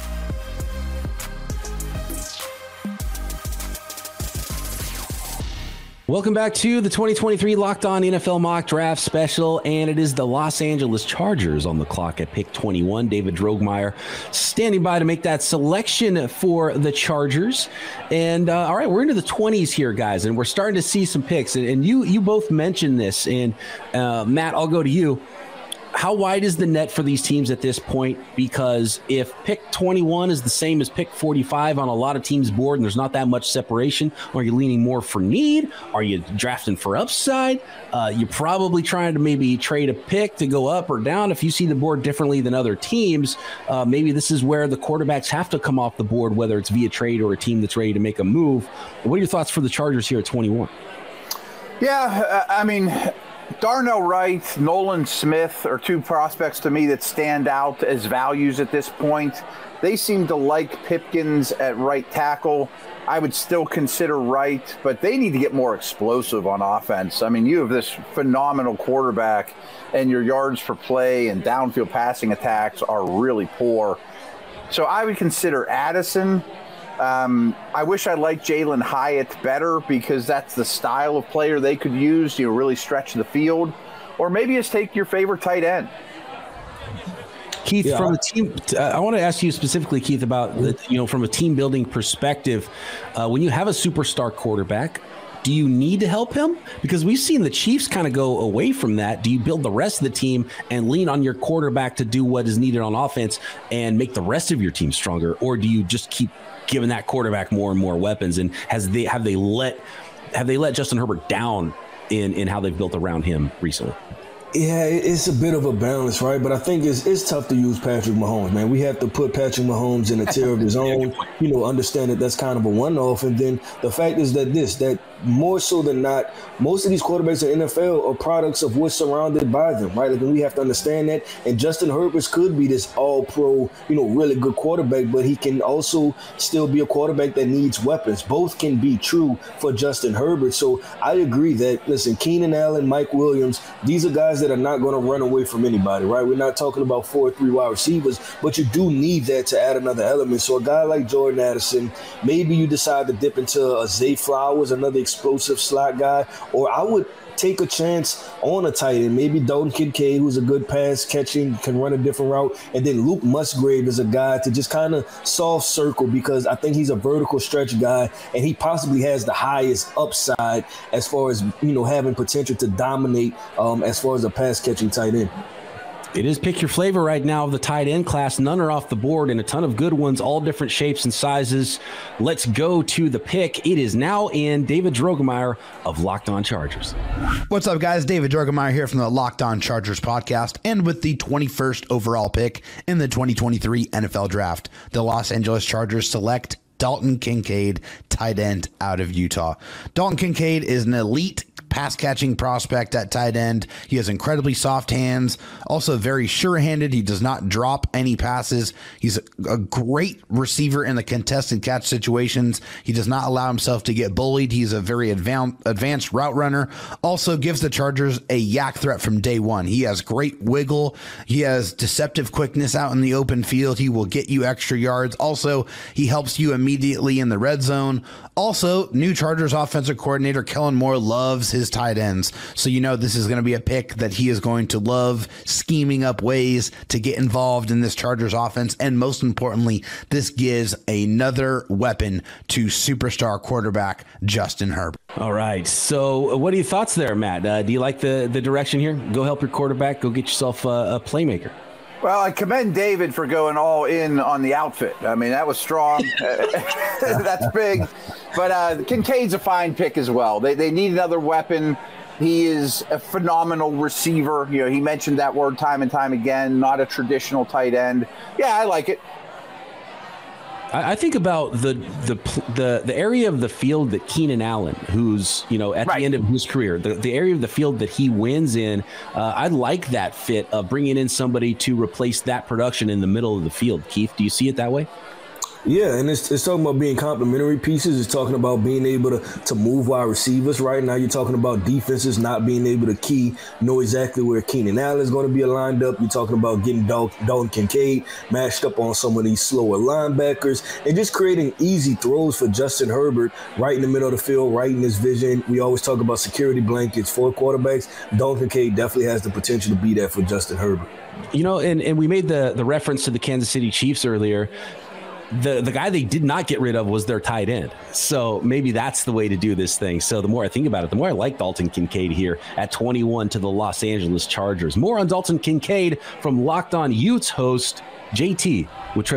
Welcome back to the 2023 Locked On NFL Mock Draft Special, and it is the Los Angeles Chargers on the clock at pick 21. David Drogemeyer standing by to make that selection for the Chargers. And uh, all right, we're into the 20s here, guys, and we're starting to see some picks. And, and you you both mentioned this, and uh, Matt, I'll go to you how wide is the net for these teams at this point? Because if pick 21 is the same as pick 45 on a lot of teams' board and there's not that much separation, are you leaning more for need? Are you drafting for upside? Uh, you're probably trying to maybe trade a pick to go up or down. If you see the board differently than other teams, uh, maybe this is where the quarterbacks have to come off the board, whether it's via trade or a team that's ready to make a move. What are your thoughts for the Chargers here at 21? Yeah, I mean, Darnell Wright, Nolan Smith are two prospects to me that stand out as values at this point. They seem to like Pipkins at right tackle. I would still consider Wright, but they need to get more explosive on offense. I mean, you have this phenomenal quarterback, and your yards per play and downfield passing attacks are really poor. So I would consider Addison um, I wish I liked Jalen Hyatt better because that's the style of player they could use. You know, really stretch the field, or maybe just take your favorite tight end. Keith, yeah. from a team, uh, I want to ask you specifically, Keith, about you know from a team building perspective, uh, when you have a superstar quarterback. Do you need to help him? Because we've seen the Chiefs kind of go away from that. Do you build the rest of the team and lean on your quarterback to do what is needed on offense and make the rest of your team stronger? Or do you just keep given that quarterback more and more weapons. And has they have they let have they let Justin Herbert down in in how they've built around him recently? Yeah, it's a bit of a balance, right? But I think it's it's tough to use Patrick Mahomes, man. We have to put Patrick Mahomes in a tier of his own. You know, understand that that's kind of a one-off, and then the fact is that this that more so than not, most of these quarterbacks in the NFL are products of what's surrounded by them, right? Like, we have to understand that. And Justin Herbert could be this all pro, you know, really good quarterback, but he can also still be a quarterback that needs weapons. Both can be true for Justin Herbert. So I agree that, listen, Keenan Allen, Mike Williams, these are guys that are not going to run away from anybody, right? We're not talking about four or three wide receivers, but you do need that to add another element. So a guy like Jordan Addison, maybe you decide to dip into a Zay Flowers, another explosive slot guy, or I would take a chance on a tight end. Maybe Dalton Kincaid, who's a good pass catching, can run a different route. And then Luke Musgrave is a guy to just kind of soft circle because I think he's a vertical stretch guy and he possibly has the highest upside as far as, you know, having potential to dominate um, as far as a pass catching tight end. It is pick your flavor right now of the tight end class. None are off the board and a ton of good ones, all different shapes and sizes. Let's go to the pick. It is now in David Drogemeyer of Locked On Chargers. What's up, guys? David Drogemeyer here from the Locked On Chargers podcast and with the 21st overall pick in the 2023 NFL Draft. The Los Angeles Chargers select Dalton Kincaid, tight end out of Utah. Dalton Kincaid is an elite pass catching prospect at tight end. He has incredibly soft hands, also very sure handed. He does not drop any passes. He's a great receiver in the contested catch situations. He does not allow himself to get bullied. He's a very advanced route runner. Also gives the Chargers a YAC threat from day one. He has great wiggle. He has deceptive quickness out in the open field. He will get you extra yards. Also, he helps you immediately in the red zone. Also, new Chargers offensive coordinator Kellen Moore loves his tight ends. So you know this is going to be a pick that he is going to love scheming up ways to get involved in this Chargers offense. And most importantly, this gives another weapon to superstar quarterback Justin Herbert. All right. So, what are your thoughts there, Matt? Uh, do you like the, the direction here? Go help your quarterback. Go get yourself a, a playmaker. Well, I commend David for going all in on the outfit. I mean, that was strong. That's big. But uh, Kincaid's a fine pick as well. They, they need another weapon. He is a phenomenal receiver. You know, he mentioned that word time and time again. Not a traditional tight end. Yeah, I like it. I, think about the, the the the area of the field that Keenan Allen, who's you know at right. the end of his career, the, the area of the field that he wins in, uh, I like that fit of bringing in somebody to replace that production in the middle of the field. Keith, do you see it that way? Yeah, and it's, it's talking about being complementary pieces. It's talking about being able to, to move wide receivers. Right now, you're talking about defenses not being able to key, know exactly where Keenan Allen is going to be lined up. You're talking about getting Dalton, Kincaid matched up on some of these slower linebackers and just creating easy throws for Justin Herbert right in the middle of the field, right in his vision. We always talk about security blankets for quarterbacks. Dalton Kincaid definitely has the potential to be that for Justin Herbert. You know, and, and we made the, the reference to the Kansas City Chiefs earlier the the guy they did not get rid of was their tight end. So maybe that's the way to do this thing. So the more I think about it, the more I like Dalton Kincaid here at 21 to the Los Angeles Chargers. More on Dalton Kincaid from Locked On Utes host JT with.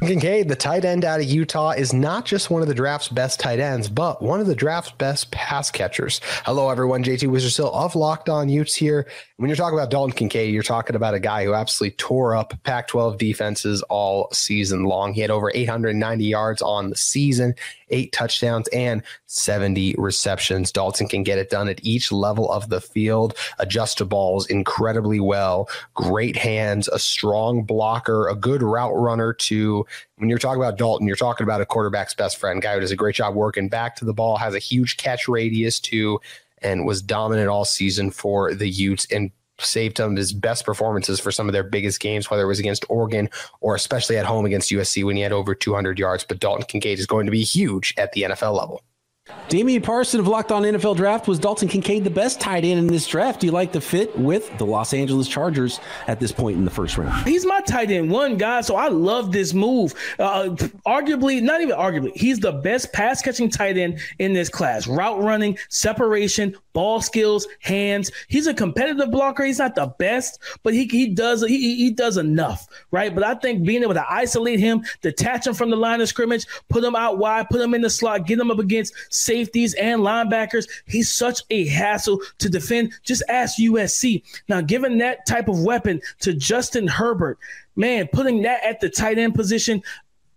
Kincaid, the tight end out of Utah, is not just one of the draft's best tight ends, but one of the draft's best pass catchers. Hello, everyone. JT Wistrcill of Locked On Utes here. When you're talking about Dalton Kincaid, you're talking about a guy who absolutely tore up Pac 12 defenses all season long. He had over 890 yards on the season eight touchdowns, and 70 receptions. Dalton can get it done at each level of the field, adjust to balls incredibly well, great hands, a strong blocker, a good route runner to when you're talking about Dalton, you're talking about a quarterback's best friend, guy who does a great job working back to the ball, has a huge catch radius too, and was dominant all season for the Utes and saved some of his best performances for some of their biggest games, whether it was against Oregon or especially at home against USC when he had over 200 yards. But Dalton Kincaid is going to be huge at the NFL level. Damian Parson of Locked On NFL Draft was Dalton Kincaid the best tight end in this draft? Do you like the fit with the Los Angeles Chargers at this point in the first round? He's my tight end one guy, so I love this move. Uh, arguably, not even arguably, he's the best pass catching tight end in this class. Route running, separation, ball skills, hands. He's a competitive blocker. He's not the best, but he he does he he does enough, right? But I think being able to isolate him, detach him from the line of scrimmage, put him out wide, put him in the slot, get him up against safeties and linebackers. He's such a hassle to defend. Just ask USC. Now, given that type of weapon to Justin Herbert, man, putting that at the tight end position,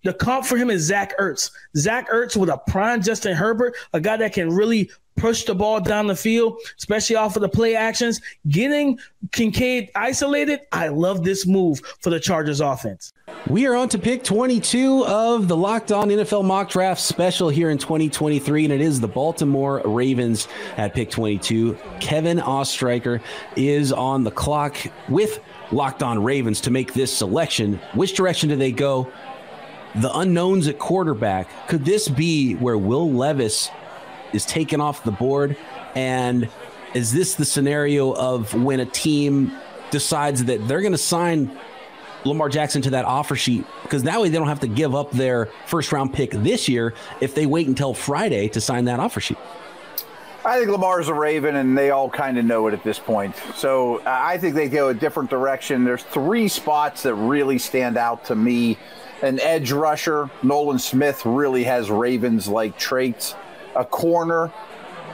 The comp for him is Zach Ertz. Zach Ertz with a prime Justin Herbert, a guy that can really push the ball down the field, especially off of the play actions. Getting Kincaid isolated, I love this move for the Chargers offense. We are on to pick 22 of the Locked On NFL Mock Draft special here in 2023, and it is the Baltimore Ravens at pick 22. Kevin Ostreicher is on the clock with Locked On Ravens to make this selection. Which direction do they go? The unknowns at quarterback. Could this be where Will Levis is taken off the board? And is this the scenario of when a team decides that they're going to sign Lamar Jackson to that offer sheet because that way they don't have to give up their first round pick this year if they wait until Friday to sign that offer sheet. I think Lamar's a Raven, and they all kind of know it at this point. So I think they go a different direction. There's three spots that really stand out to me. An edge rusher, Nolan Smith, really has Ravens like traits. A corner,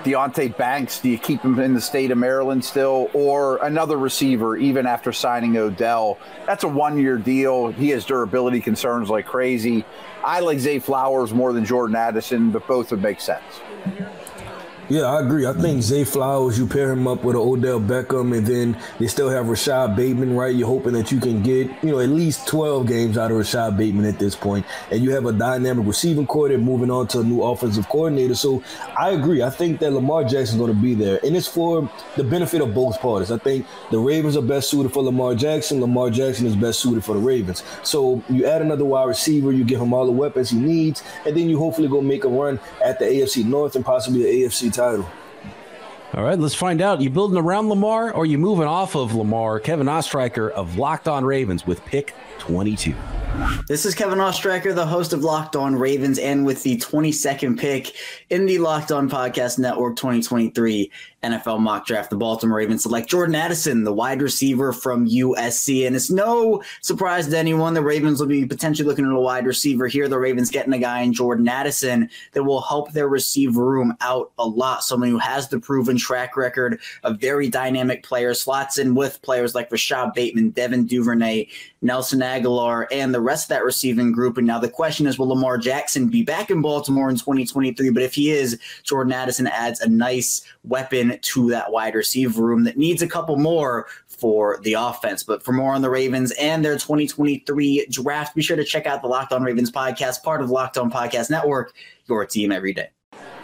Deonte Banks, do you keep him in the state of Maryland still? Or another receiver, even after signing Odell? That's a one year deal. He has durability concerns like crazy. I like Zay Flowers more than Jordan Addison, but both would make sense. Yeah, I agree. I think mm-hmm. Zay Flowers, you pair him up with an Odell Beckham, and then they still have Rashod Bateman, right? You're hoping that you can get, you know, at least 12 games out of Rashod Bateman at this point. And you have a dynamic receiving core moving on to a new offensive coordinator. So I agree. I think that Lamar Jackson's going to be there. And it's for the benefit of both parties. I think the Ravens are best suited for Lamar Jackson. Lamar Jackson is best suited for the Ravens. So you add another wide receiver, you give him all the weapons he needs, and then you hopefully go make a run at the AFC North and possibly the AFC title. All right, let's find out. You building around Lamar or you moving off of Lamar? Kevin Ostreicher of Locked On Ravens with pick 22. This is Kevin Ostreicher, the host of Locked On Ravens, and with the 22nd pick in the Locked On Podcast Network 2023 NFL mock draft, the Baltimore Ravens select Jordan Addison, the wide receiver from USC. And it's no surprise to anyone the Ravens will be potentially looking at a wide receiver here. The Ravens getting a guy in Jordan Addison that will help their receiver room out a lot. Someone who has the proven track record, of very dynamic players, slots in with players like Rashod Bateman, Devin Duvernay, Nelson Agholor, and the rest of that receiving group. And now the question is, will Lamar Jackson be back in Baltimore in 2023? But if he is, Jordan Addison adds a nice weapon to that wide receiver room that needs a couple more for the offense. But for more on the Ravens and their 2023 draft, be sure to check out the Locked On Ravens podcast, part of the Locked On Podcast Network, your team every day.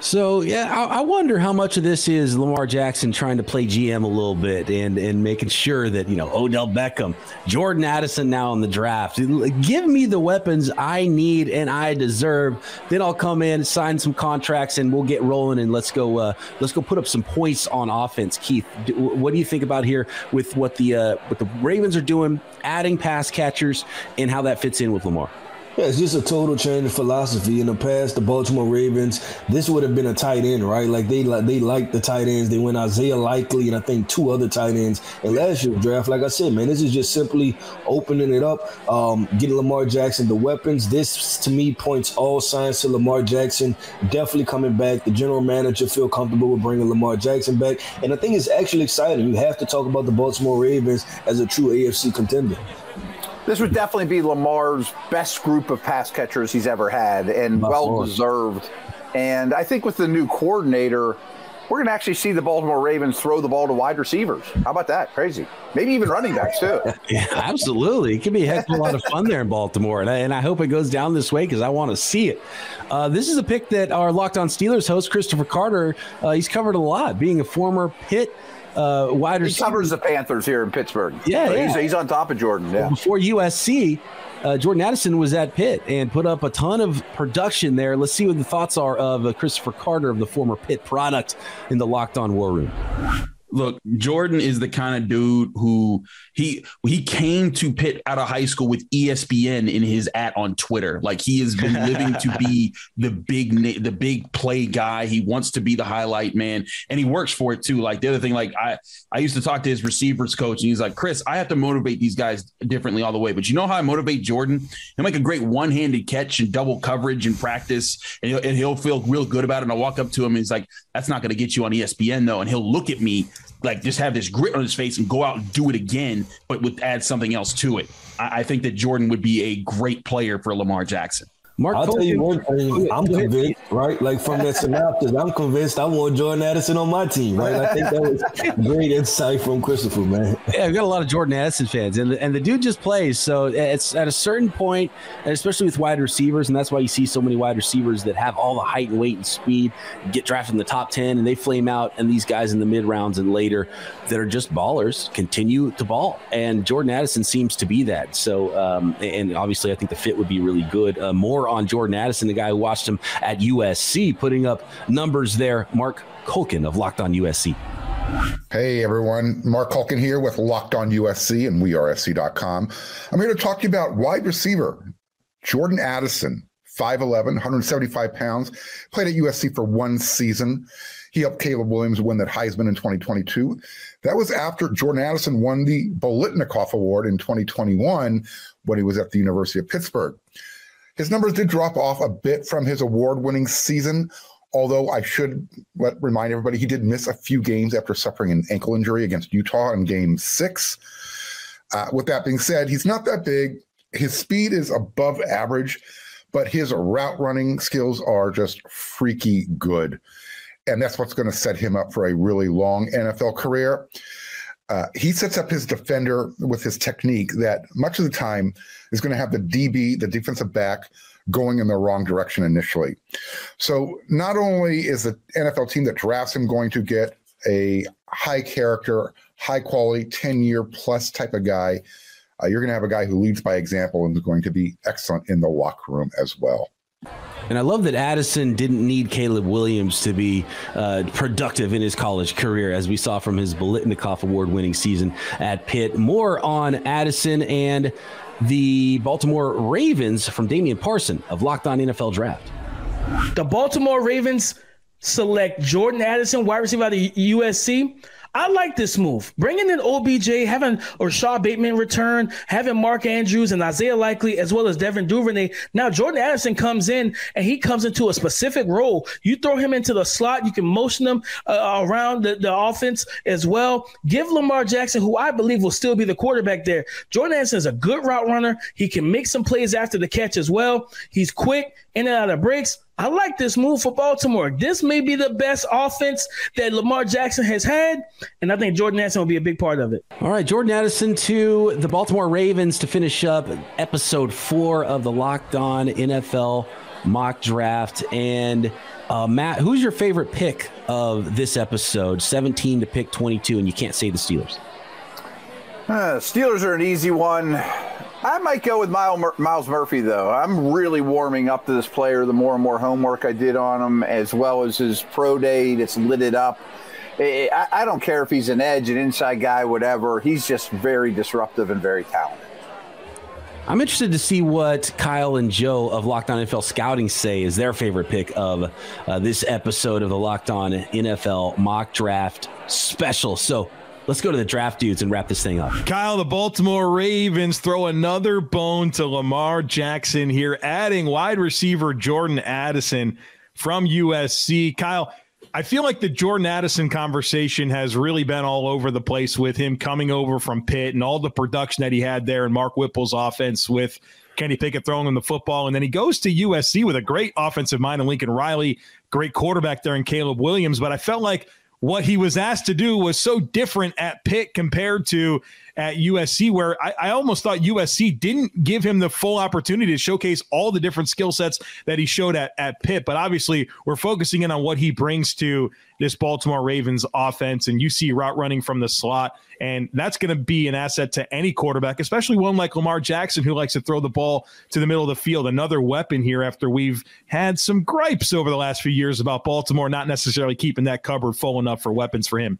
So yeah, I, I, wonder how much of this is Lamar Jackson trying to play GM a little bit and and making sure that you know Odell Beckham, Jordan Addison now in the draft. Give me the weapons I need and I deserve. Then I'll come in, sign some contracts, and we'll get rolling. And let's go. Uh, let's go put up some points on offense. Keith, what do you think about here with what the uh, what the Ravens are doing, adding pass catchers, and how that fits in with Lamar? Yeah, it's just a total change of philosophy. In the past, the Baltimore Ravens, this would have been a tight end, right? Like they like they liked the tight ends. They went Isaiah Likely and I think two other tight ends in last year's draft. Like I said, man, this is just simply opening it up, um, getting Lamar Jackson the weapons. This to me points all signs to Lamar Jackson definitely coming back. The general manager feel comfortable with bringing Lamar Jackson back, and I think it's actually exciting. You have to talk about the Baltimore Ravens as a true AFC contender. This would definitely be Lamar's best group of pass catchers he's ever had, and well deserved. And I think with the new coordinator, we're going to actually see the Baltimore Ravens throw the ball to wide receivers. How about that? Crazy. Maybe even running backs, too. yeah, absolutely. It could be a heck of a lot of fun there in Baltimore. And I, and I hope it goes down this way because I want to see it. Uh, this is a pick that our Locked On Steelers host, Christopher Carter, uh, he's covered a lot, being a former Pitt uh, wide receiver. He covers the Panthers here in Pittsburgh. Yeah, yeah. He's, he's, on top of Jordan. Yeah. Before USC, uh, Jordan Addison was at Pitt and put up a ton of production there. Let's see what the thoughts are of uh, Christopher Carter of the former Pitt product in the Locked On War Room look, Jordan is the kind of dude who he he came to Pitt out of high school with ESPN in his at on Twitter. Like he has been living to be the big the big play guy. He wants to be the highlight man, and he works for it too. Like the other thing, like I I used to talk to his receivers coach, and he's like, Chris, I have to motivate these guys differently all the way. But you know how I motivate Jordan? He'll make a great one handed catch and double coverage in practice, and he'll, and he'll feel real good about it. And I walk up to him, and he's like, That's not going to get you on ESPN though, and he'll look at me like just have this grit on his face and go out and do it again, but with add something else to it. I, I think that Jordan would be a great player for Lamar Jackson. Mark I'll tell you one thing. I'm convinced, right? Like from that synopsis, I'm convinced I want Jordan Addison on my team, right? I think that was great insight from Christopher, man. Yeah, we've got a lot of Jordan Addison fans, and the, and the dude just plays. So it's at a certain point, and especially with wide receivers, and that's why you see so many wide receivers that have all the height and weight and speed get drafted in the top ten, and they flame out, and these guys in the mid rounds and later that are just ballers continue to ball, and Jordan Addison seems to be that. So, um, and obviously, I think the fit would be really good. Uh, more on Jordan Addison, the guy who watched him at USC, putting up numbers there. Mark Culkin of Locked On USC. Hey everyone, Mark Culkin here with Locked On USC and WeAreSC.com. I'm here to talk to you about wide receiver Jordan Addison, 5'11, 175 pounds, played at USC for one season. He helped Caleb Williams win that Heisman in 2022. That was after Jordan Addison won the Biletnikoff Award in 2021 when he was at the University of Pittsburgh. His numbers did drop off a bit from his award winning season, although I should let, remind everybody he did miss a few games after suffering an ankle injury against Utah in game six. Uh, with that being said, he's not that big. His speed is above average, but his route running skills are just freaky good. And that's what's going to set him up for a really long NFL career. Uh, he sets up his defender with his technique that much of the time is going to have the DB, the defensive back, going in the wrong direction initially. So not only is the NFL team that drafts him going to get a high character, high quality, 10 year plus type of guy, uh, you're going to have a guy who leads by example and is going to be excellent in the locker room as well. And I love that Addison didn't need Caleb Williams to be uh, productive in his college career, as we saw from his Biletnikoff Award winning season at Pitt. More on Addison and the Baltimore Ravens from Damian Parson of Locked On NFL Draft. The Baltimore Ravens select Jordan Addison, wide receiver out of USC. I like this move. Bringing in OBJ, having Rashod Bateman return, having Mark Andrews and Isaiah Likely, as well as Devin Duvernay. Now, Jordan Addison comes in and he comes into a specific role. You throw him into the slot, you can motion him uh, around the, the offense as well. Give Lamar Jackson, who I believe will still be the quarterback there. Jordan Addison is a good route runner. He can make some plays after the catch as well. He's quick in and out of breaks. I like this move for Baltimore. This may be the best offense that Lamar Jackson has had, and I think Jordan Addison will be a big part of it. All right, Jordan Addison to the Baltimore Ravens to finish up episode four of the Locked On NFL mock draft. And uh, Matt, who's your favorite pick of this episode? 17 to pick 22, and you can't say the Steelers. Uh, Steelers are an easy one. I might go with Myles Murphy, though. I'm really warming up to this player the more and more homework I did on him, as well as his pro day that's lit it up. I don't care if he's an edge, an inside guy, whatever. He's just very disruptive and very talented. I'm interested to see what Kyle and Joe of Locked On NFL Scouting say is their favorite pick of uh, this episode of the Locked On NFL Mock Draft Special. So Let's go to the draft dudes and wrap this thing up. Kyle, the Baltimore Ravens throw another bone to Lamar Jackson here, adding wide receiver Jordan Addison from USC. Kyle, I feel like the Jordan Addison conversation has really been all over the place with him coming over from Pitt and all the production that he had there in Mark Whipple's offense with Kenny Pickett throwing him the football. And then he goes to USC with a great offensive mind and Lincoln Riley, great quarterback there in Caleb Williams. But I felt like what he was asked to do was so different at Pitt compared to at USC, where I, I, almost thought USC didn't give him the full opportunity to showcase all the different skill sets that he showed at, at Pitt. But obviously, we're focusing in on what he brings to this Baltimore Ravens offense. And you see route running from the slot. And that's going to be an asset to any quarterback, especially one like Lamar Jackson, who likes to throw the ball to the middle of the field. Another weapon here after we've had some gripes over the last few years about Baltimore not necessarily keeping that cupboard full enough for weapons for him.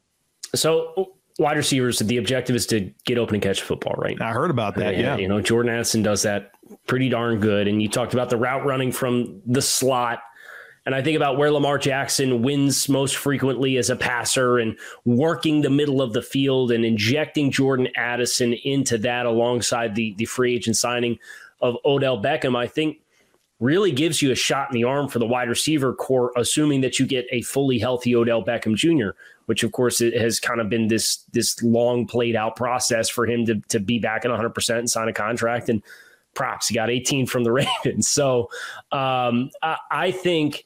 So wide receivers, the objective is to get open and catch football, right? I heard about that. yeah. You know, Jordan Addison does that pretty darn good. And you talked about the route running from the slot. And I think about where Lamar Jackson wins most frequently as a passer and working the middle of the field and injecting Jordan Addison into that alongside the, the free agent signing of Odell Beckham. I think really gives you a shot in the arm for the wide receiver core, assuming that you get a fully healthy Odell Beckham Jr., which of course has kind of been this this long played out process for him to, to be back at 100% and sign a contract. And props. He got 18 from the Ravens. So um, I, I think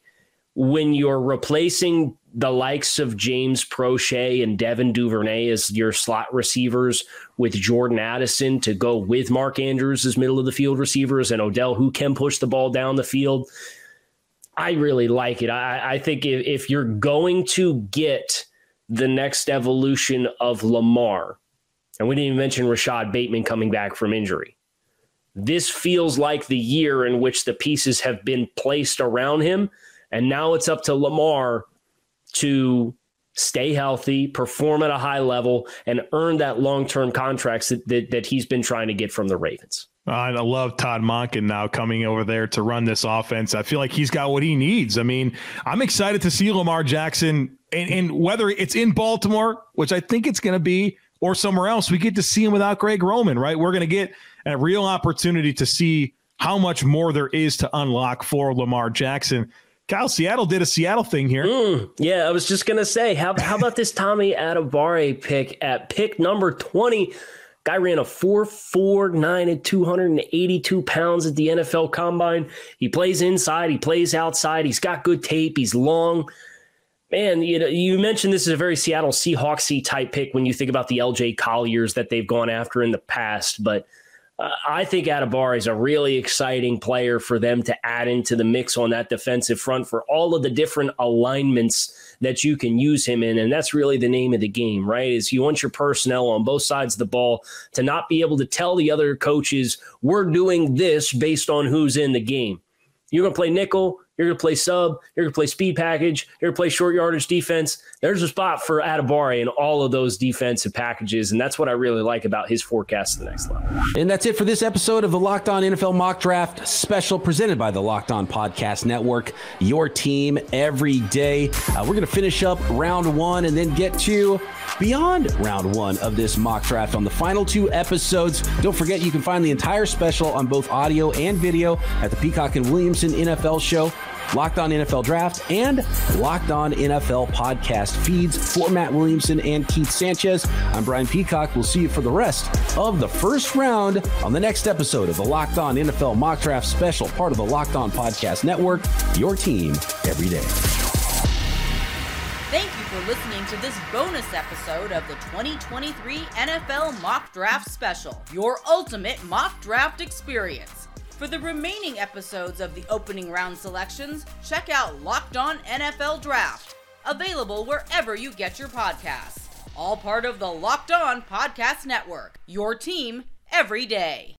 when you're replacing the likes of James Proche and Devin Duvernay as your slot receivers with Jordan Addison to go with Mark Andrews as middle of the field receivers and Odell who can push the ball down the field. I really like it. I, I think if, if you're going to get the next evolution of Lamar, and we didn't even mention Rashod Bateman coming back from injury. This feels like the year in which the pieces have been placed around him. And now it's up to Lamar to stay healthy, perform at a high level, and earn that long term contracts that, that, that, he's been trying to get from the Ravens. I love Todd Monken now coming over there to run this offense. I feel like he's got what he needs. I mean, I'm excited to see Lamar Jackson, and, and whether it's in Baltimore, which I think it's going to be, or somewhere else, we get to see him without Greg Roman, right? We're going to get a real opportunity to see how much more there is to unlock for Lamar Jackson. Kyle, Seattle did a Seattle thing here. Mm, yeah, I was just gonna say, how, how about this Tommy Adebawore pick at pick number 20? Guy ran a 4.49 at 282 pounds at the NFL combine. He plays inside, he plays outside, he's got good tape, he's long. Man, you know, you mentioned this is a very Seattle Seahawksy type pick when you think about the LJ Colliers that they've gone after in the past, but uh, I think Adebawore is a really exciting player for them to add into the mix on that defensive front for all of the different alignments that you can use him in. And that's really the name of the game, right? Is you want your personnel on both sides of the ball to not be able to tell the other coaches, we're doing this based on who's in the game. You're going to play nickel, you're going to play sub. You're going to play speed package. You're going to play short yardage defense. There's a spot for Adebawore in all of those defensive packages. And that's what I really like about his forecast to the next level. And that's it for this episode of the Locked On NFL Mock Draft special presented by the Locked On Podcast Network. Your team every day. Uh, we're going to finish up round one and then get to beyond round one of this mock draft on the final two episodes. Don't forget, you can find the entire special on both audio and video at the Peacock and Williamson NFL show. Locked On NFL Draft, and Locked On NFL podcast feeds for Matt Williamson and Keith Sanchez. I'm Brian Peacock. We'll see you for the rest of the first round on the next episode of the Locked On NFL Mock Draft Special, part of the Locked On Podcast Network. Your team every day. Thank you for listening to this bonus episode of the 2023 NFL Mock Draft Special, your ultimate mock draft experience. For the remaining episodes of the opening round selections, check out Locked On NFL Draft, available wherever you get your podcasts. All part of the Locked On Podcast Network, your team every day.